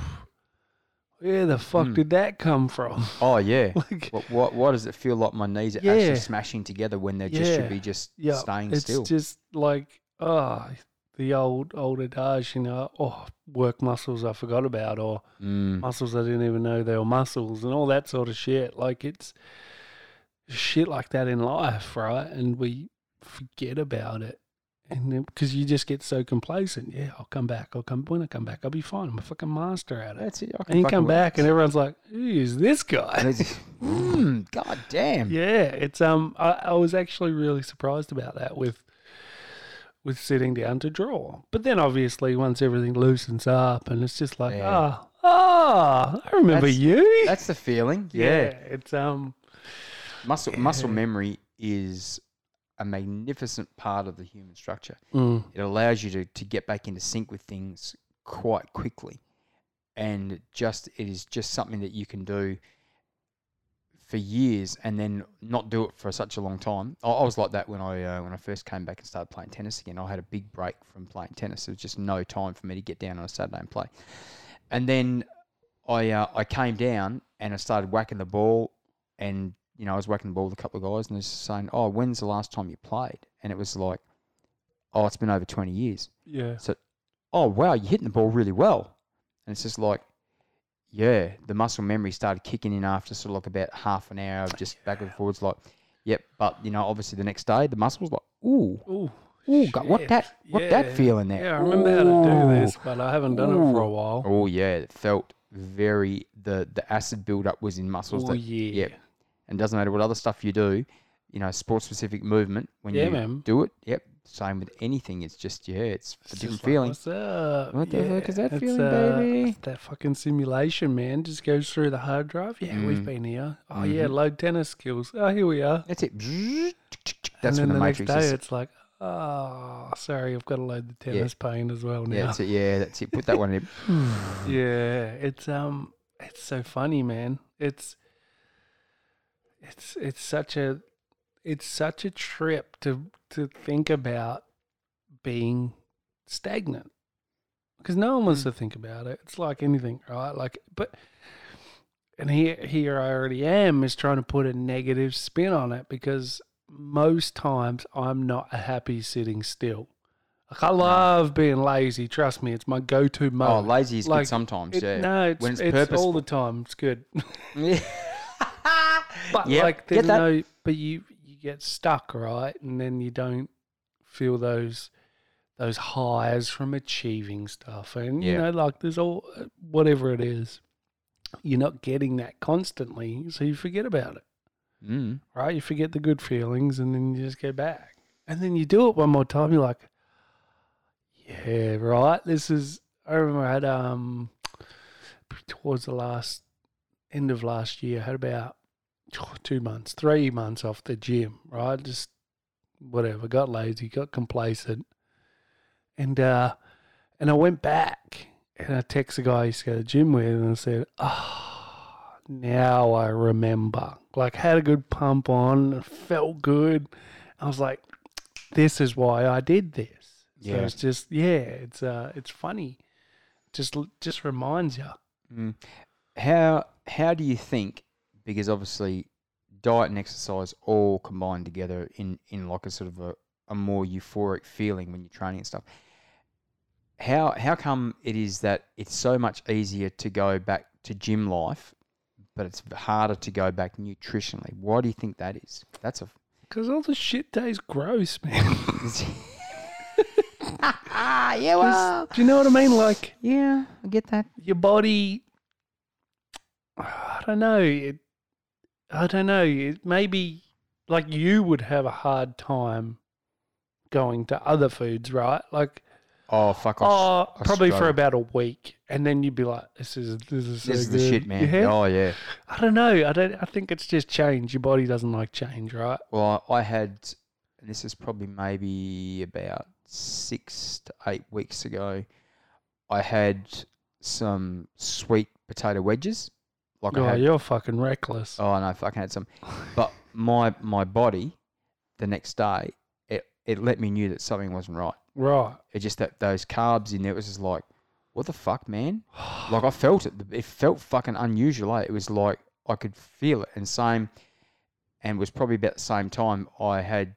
[SPEAKER 5] where the fuck
[SPEAKER 6] Mm.
[SPEAKER 5] did that come from?
[SPEAKER 6] Oh yeah.
[SPEAKER 5] like,
[SPEAKER 6] what, what what does it feel like? My knees are
[SPEAKER 5] Yeah.
[SPEAKER 6] actually smashing together when they just should be just
[SPEAKER 5] yeah,
[SPEAKER 6] staying
[SPEAKER 5] it's
[SPEAKER 6] still.
[SPEAKER 5] just like oh, the old old adage, you know, oh, work muscles I forgot about, or
[SPEAKER 6] Mm.
[SPEAKER 5] muscles I didn't even know they were muscles, and all that sort of shit. Like it's shit like that in life, right? And we forget about it. And because you just get so complacent, yeah, I'll come back. I'll come when I come back. I'll be fine. I'm a fucking master at it.
[SPEAKER 6] That's it.
[SPEAKER 5] And you come back, and everyone's like, "Who is this guy?"
[SPEAKER 6] Mm, God damn.
[SPEAKER 5] Yeah, it's um. I, I was actually really surprised about that with with sitting down to draw. But then obviously once everything loosens up and it's just like
[SPEAKER 6] Yeah.
[SPEAKER 5] ah ah, I remember
[SPEAKER 6] That's-
[SPEAKER 5] you.
[SPEAKER 6] That's the feeling.
[SPEAKER 5] yeah.
[SPEAKER 6] Yeah.
[SPEAKER 5] it's um.
[SPEAKER 6] Muscle muscle memory is a magnificent part of the human structure.
[SPEAKER 5] mm,
[SPEAKER 6] It allows you to, to get back into sync with things quite quickly. And just it is just something that you can do for years and then not do it for such a long time. I, I was like that when I uh, when I first came back and started playing tennis again. I had a big break from playing tennis. There was just no time for me to get down on a Saturday and play. And then I uh, I came down and I started whacking the ball and you know I was whacking the ball with a couple of guys and they're just saying, "Oh, when's the last time you played?" And it was like, "Oh, it's been over 20 years."
[SPEAKER 5] yeah.
[SPEAKER 6] So, oh wow, you're hitting the ball really well. And it's just like, yeah, the muscle memory started kicking in after sort of like about half an hour of just back and forwards. Like, yep, but you know, obviously the next day the muscles like, ooh,
[SPEAKER 5] Ooh.
[SPEAKER 6] ooh, God, what that, what that feeling there?
[SPEAKER 5] Yeah, I remember how to do this, but I haven't done it for a while.
[SPEAKER 6] Oh yeah, it felt very the the acid buildup was in muscles.
[SPEAKER 5] Oh
[SPEAKER 6] that,
[SPEAKER 5] yeah.
[SPEAKER 6] Yep. And doesn't matter what other stuff you do, you know, sports specific movement when
[SPEAKER 5] Yeah,
[SPEAKER 6] you
[SPEAKER 5] man.
[SPEAKER 6] do it. Yep. Same with anything. It's just yeah, it's,
[SPEAKER 5] It's
[SPEAKER 6] a different
[SPEAKER 5] like,
[SPEAKER 6] feeling.
[SPEAKER 5] What's up?
[SPEAKER 6] What the fuck is that feeling,
[SPEAKER 5] uh,
[SPEAKER 6] baby?
[SPEAKER 5] that fucking simulation, man. Just goes through the hard drive. Yeah, we've
[SPEAKER 6] Mm.
[SPEAKER 5] been here. Oh yeah,
[SPEAKER 6] Mhm.
[SPEAKER 5] load tennis skills. Oh, here we are.
[SPEAKER 6] That's it. That's
[SPEAKER 5] and then
[SPEAKER 6] when the,
[SPEAKER 5] the
[SPEAKER 6] matrix
[SPEAKER 5] next day,
[SPEAKER 6] is.
[SPEAKER 5] it's like, oh, sorry, I've got to load the tennis paint as well
[SPEAKER 6] Yeah,
[SPEAKER 5] now.
[SPEAKER 6] that's it. Yeah, that's it. Put that one in.
[SPEAKER 5] yeah, it's um, it's so funny, man. It's it's it's such a it's such a trip to to think about being stagnant because no one wants
[SPEAKER 6] Mm.
[SPEAKER 5] to think about it. It's like anything, right? Like, but and here here I already am is trying to put a negative spin on it because most times I'm not a happy sitting still. Like I love being lazy. Trust me, it's my go-to mode.
[SPEAKER 6] Oh, lazy is
[SPEAKER 5] Like,
[SPEAKER 6] good sometimes.
[SPEAKER 5] It-
[SPEAKER 6] yeah.
[SPEAKER 5] No, it's,
[SPEAKER 6] When it's
[SPEAKER 5] it's all
[SPEAKER 6] purposeful.
[SPEAKER 5] the time. It's good.
[SPEAKER 6] Yeah.
[SPEAKER 5] But
[SPEAKER 6] Yep,
[SPEAKER 5] like,
[SPEAKER 6] get
[SPEAKER 5] there's
[SPEAKER 6] that.
[SPEAKER 5] no. But you get stuck, right? And then you don't feel those those highs from achieving stuff, and you know, like there's all whatever it is, you're not getting that constantly, so you forget about it,
[SPEAKER 6] Mm.
[SPEAKER 5] right? You forget the good feelings, and then you just go back, and then you do it one more time. You're like, yeah, right. This is. I remember I had um towards the last end of last year, I had about two months, three months off the gym, right? Just whatever, got lazy, got complacent. And uh and I went back and I texted the guy I used to go to the gym with and I said, Oh, now I remember. Like had a good pump on, felt good. I was like, This is why I did this. So
[SPEAKER 6] Yeah.
[SPEAKER 5] it's just yeah, it's uh it's funny. Just just reminds you.
[SPEAKER 6] Mm. How how do you think? Because obviously, diet and exercise all combine together in in like a sort of a, a more euphoric feeling when you're training and stuff. How how come it is that it's so much easier to go back to gym life, but it's harder to go back nutritionally? Why do you think that is? That's a
[SPEAKER 5] Because all the shit tastes gross, man.
[SPEAKER 6] ah, yeah, well,
[SPEAKER 5] Do you know what I mean? Like
[SPEAKER 6] yeah, I get that.
[SPEAKER 5] your body. I don't know. It, I don't know. Maybe like you would have a hard time going to other foods, right? Like
[SPEAKER 6] Oh fuck! I
[SPEAKER 5] oh,
[SPEAKER 6] I
[SPEAKER 5] probably for about a week, and then you'd be like, "This is this is so
[SPEAKER 6] this is the shit, man.
[SPEAKER 5] Yeah?
[SPEAKER 6] Oh yeah.
[SPEAKER 5] I don't know. I don't. I think it's just change. Your body doesn't like change, right?
[SPEAKER 6] Well, I I had, and this is probably maybe about six to eight weeks ago. I had some sweet potato wedges. Like I
[SPEAKER 5] Oh,
[SPEAKER 6] had,
[SPEAKER 5] you're fucking reckless.
[SPEAKER 6] oh no, I fucking had some. But my my body, the next day, it it let me knew that something wasn't right.
[SPEAKER 5] Right.
[SPEAKER 6] It just that those carbs in there was just like, what the fuck, man? like I felt it. It felt fucking unusual. Eh? It was like I could feel it. And same, and was probably about the same time I had,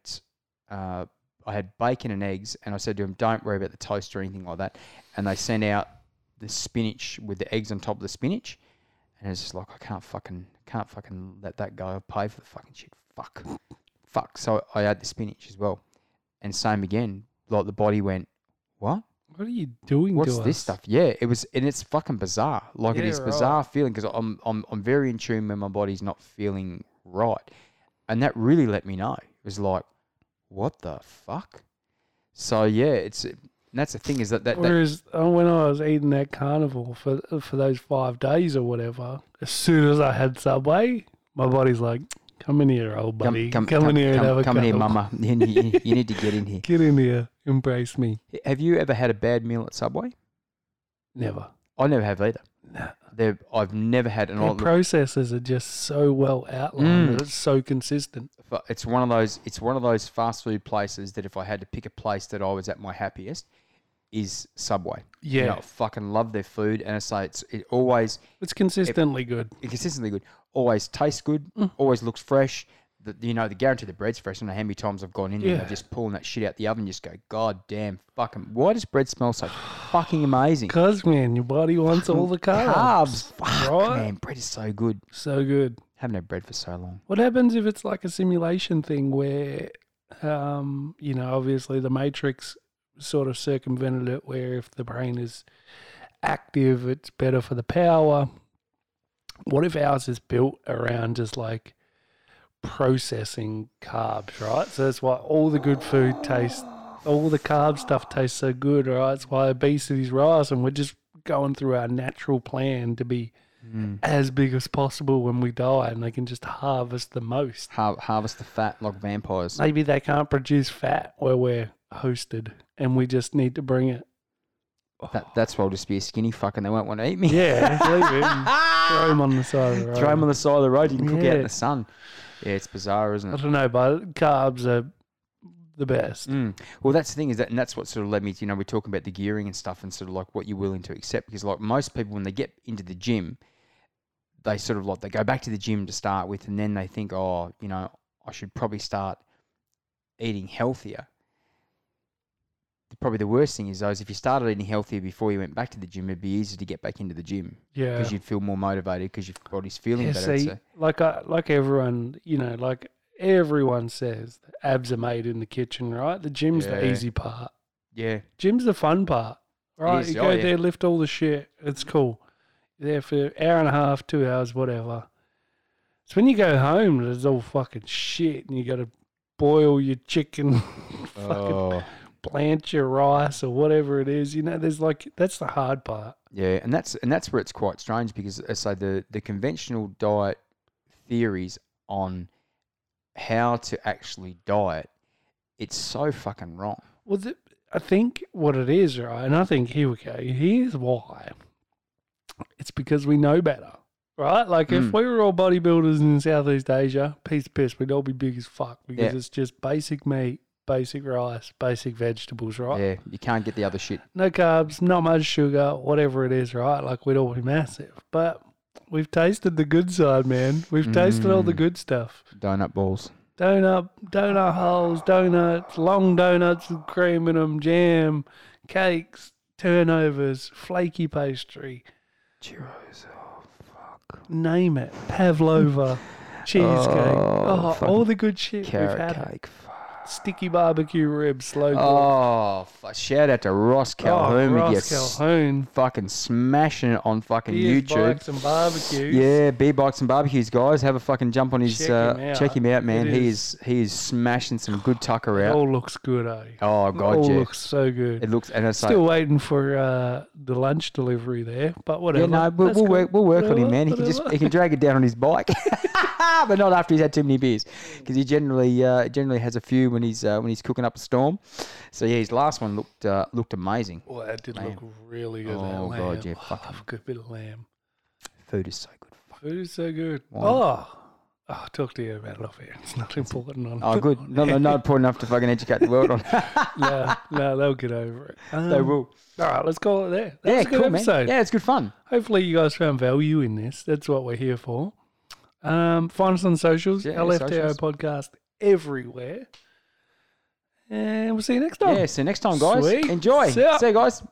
[SPEAKER 6] uh, I had bacon and eggs, and I said to him, "Don't worry about the toast or anything like that." And they sent out the spinach with the eggs on top of the spinach, and it's just like I can't fucking can't fucking let that go. I pay for the fucking shit. Fuck, fuck. So I had the spinach as well, and same again. Like the body went, what?
[SPEAKER 5] What are you doing
[SPEAKER 6] What's this
[SPEAKER 5] us?
[SPEAKER 6] stuff? Yeah, it was, and it's fucking bizarre. Like it
[SPEAKER 5] Yeah,
[SPEAKER 6] is
[SPEAKER 5] right.
[SPEAKER 6] bizarre feeling because I'm, I'm, I'm very in tune when my body's not feeling right, and that really let me know. It was like, what the fuck? So yeah, it's, and that's the thing is that that, that
[SPEAKER 5] Whereas uh, when I was eating that carnival for for those five days or whatever, as soon as I had Subway, my body's like, "Come in here, old buddy. Come, in here and have a
[SPEAKER 6] come in here, mama. You, you- you need to get in here.
[SPEAKER 5] Get in here, embrace me."
[SPEAKER 6] Have you ever had a bad meal at Subway?
[SPEAKER 5] Never.
[SPEAKER 6] I never have either. They're, I've never had an
[SPEAKER 5] Their processes are just so well outlined.
[SPEAKER 6] Mm.
[SPEAKER 5] It's so consistent.
[SPEAKER 6] It's one of those it's one of those fast food places that if I had to pick a place that I was at my happiest is Subway.
[SPEAKER 5] Yeah,
[SPEAKER 6] You know, I fucking love their food and I say it's it always
[SPEAKER 5] it's consistently good.
[SPEAKER 6] it's consistently good. Always tastes good,
[SPEAKER 5] Mm.
[SPEAKER 6] always looks fresh. The, you know, the guarantee the bread's fresh. I don't know how many times I've gone in and
[SPEAKER 5] Yeah.
[SPEAKER 6] Just pulling that shit out the oven just go, God damn, fucking why does bread smell so fucking amazing?
[SPEAKER 5] Cause man, your body wants all the carbs.
[SPEAKER 6] Carbs. Fuck
[SPEAKER 5] right?
[SPEAKER 6] man, bread is so good.
[SPEAKER 5] So good.
[SPEAKER 6] Haven't had bread for so long.
[SPEAKER 5] What happens if it's like a simulation thing where, um, you know, obviously the Matrix sort of circumvented it, where if the brain is active, it's better for the power. What if ours is built around just like processing carbs, right? So that's why all the good food tastes, all the carb stuff tastes so good, right? It's why obesity's rising. We're just going through our natural plan to be
[SPEAKER 6] Mm.
[SPEAKER 5] as big as possible when we die and they can just harvest the most.
[SPEAKER 6] Har- harvest the fat like vampires.
[SPEAKER 5] Maybe they can't produce fat where we're hosted and we just need to bring it.
[SPEAKER 6] That, that's why I'll just be a skinny fuck and they won't want to eat me.
[SPEAKER 5] Yeah, throw them on the side of the road.
[SPEAKER 6] Throw them on the side of the road. You can cook out in the sun. Yeah, it's bizarre, isn't it?
[SPEAKER 5] I don't know, but carbs are the best.
[SPEAKER 6] Mm. Well, that's the thing is that, and that's what sort of led me to, you know, we're talking about the gearing and stuff and sort of like what you're willing to accept because, like, most people, when they get into the gym, they sort of like, they go back to the gym to start with and then they think, oh, you know, I should probably start eating healthier. Probably the worst thing is, though, is if you started eating healthier before you went back to the gym, it'd be easier to get back into the gym
[SPEAKER 5] Yeah.
[SPEAKER 6] because you'd feel more motivated because your body's feeling
[SPEAKER 5] Yeah,
[SPEAKER 6] better.
[SPEAKER 5] see,
[SPEAKER 6] so-
[SPEAKER 5] like I, like everyone, you know, like everyone says, abs are made in the kitchen, right? The gym's the easy part.
[SPEAKER 6] yeah.
[SPEAKER 5] Gym's the fun part, right? You
[SPEAKER 6] oh,
[SPEAKER 5] go
[SPEAKER 6] yeah.
[SPEAKER 5] there, lift all the shit. It's cool. You're there for an hour and a half, two hours, whatever. So when you go home, there's all fucking shit, and you got to boil your chicken, fucking
[SPEAKER 6] Oh.
[SPEAKER 5] Blanch your rice or whatever it is. You know, there's like that's the hard part.
[SPEAKER 6] Yeah, and that's and that's where it's quite strange because uh, so the the conventional diet theories on how to actually diet, it's so fucking wrong.
[SPEAKER 5] Well, the, I think what it is, right? And I think here we go. Here's why. It's because we know better, right? Like if
[SPEAKER 6] Mm.
[SPEAKER 5] we were all bodybuilders in Southeast Asia, piece of piss, we'd all be big as fuck because
[SPEAKER 6] Yeah.
[SPEAKER 5] it's just basic meat, basic rice, basic vegetables, right?
[SPEAKER 6] Yeah, you can't get the other shit.
[SPEAKER 5] No carbs, not much sugar, whatever it is, right? Like we'd all be massive. But we've tasted the good side, man. We've tasted all the
[SPEAKER 6] Mm.
[SPEAKER 5] good stuff.
[SPEAKER 6] Donut balls.
[SPEAKER 5] Donut, donut holes, donuts, long donuts with cream in them, jam, cakes, turnovers, flaky pastry,
[SPEAKER 6] Churros. Oh fuck.
[SPEAKER 5] name it, pavlova, cheesecake.
[SPEAKER 6] Oh,
[SPEAKER 5] Oh, all the good shit we've had.
[SPEAKER 6] cake. Fuck.
[SPEAKER 5] Sticky barbecue ribs, slow.
[SPEAKER 6] Oh, fu- shout out to Ross Calhoun.
[SPEAKER 5] oh,
[SPEAKER 6] with your
[SPEAKER 5] Ross
[SPEAKER 6] s-
[SPEAKER 5] Calhoun.
[SPEAKER 6] Fucking smashing it on fucking
[SPEAKER 5] Beers,
[SPEAKER 6] YouTube.
[SPEAKER 5] bikes and barbecues.
[SPEAKER 6] Yeah, beer bikes and barbecues, guys. Have a fucking jump on his.
[SPEAKER 5] Check
[SPEAKER 6] uh,
[SPEAKER 5] him out.
[SPEAKER 6] Check him out, man.
[SPEAKER 5] It
[SPEAKER 6] He
[SPEAKER 5] is-
[SPEAKER 6] is he is smashing some good tucker
[SPEAKER 5] It
[SPEAKER 6] out.
[SPEAKER 5] all looks good, eh?
[SPEAKER 6] Oh
[SPEAKER 5] It
[SPEAKER 6] god,
[SPEAKER 5] all
[SPEAKER 6] yeah.
[SPEAKER 5] looks so good.
[SPEAKER 6] It looks and it's
[SPEAKER 5] Still
[SPEAKER 6] like
[SPEAKER 5] waiting for uh, the lunch delivery there, but whatever.
[SPEAKER 6] yeah, no, we'll,
[SPEAKER 5] That's
[SPEAKER 6] we'll
[SPEAKER 5] cool.
[SPEAKER 6] work we'll work on him,
[SPEAKER 5] Whatever,
[SPEAKER 6] man. He can just
[SPEAKER 5] whatever.
[SPEAKER 6] he can drag it down on his bike, but not after he's had too many beers, because he generally uh, generally has a few when he's uh, when he's cooking up a storm. So yeah, his last one looked uh, looked amazing.
[SPEAKER 5] Well, that did
[SPEAKER 6] lamb.
[SPEAKER 5] look really good.
[SPEAKER 6] Oh god, yeah,
[SPEAKER 5] oh,
[SPEAKER 6] fucking
[SPEAKER 5] good bit of lamb.
[SPEAKER 6] Food is so good.
[SPEAKER 5] Food is so good.
[SPEAKER 6] Wine.
[SPEAKER 5] Oh. Oh, I'll talk to you about it off here. It's not important on.
[SPEAKER 6] Oh, good. On no, no, not important enough to fucking educate the world on.
[SPEAKER 5] no, no, they'll get over it. Um, they
[SPEAKER 6] will.
[SPEAKER 5] All right, let's call it there.
[SPEAKER 6] Yeah,
[SPEAKER 5] a good
[SPEAKER 6] cool,
[SPEAKER 5] episode. Man.
[SPEAKER 6] Yeah, it's good fun.
[SPEAKER 5] Hopefully, you guys found value in this. That's what we're here for. Um, find us on the socials,
[SPEAKER 6] yeah,
[SPEAKER 5] LFTO
[SPEAKER 6] socials.
[SPEAKER 5] podcast everywhere. And we'll see you next time.
[SPEAKER 6] Yeah, see you next time, guys.
[SPEAKER 5] Sweet.
[SPEAKER 6] Enjoy.
[SPEAKER 5] See,
[SPEAKER 6] see you guys.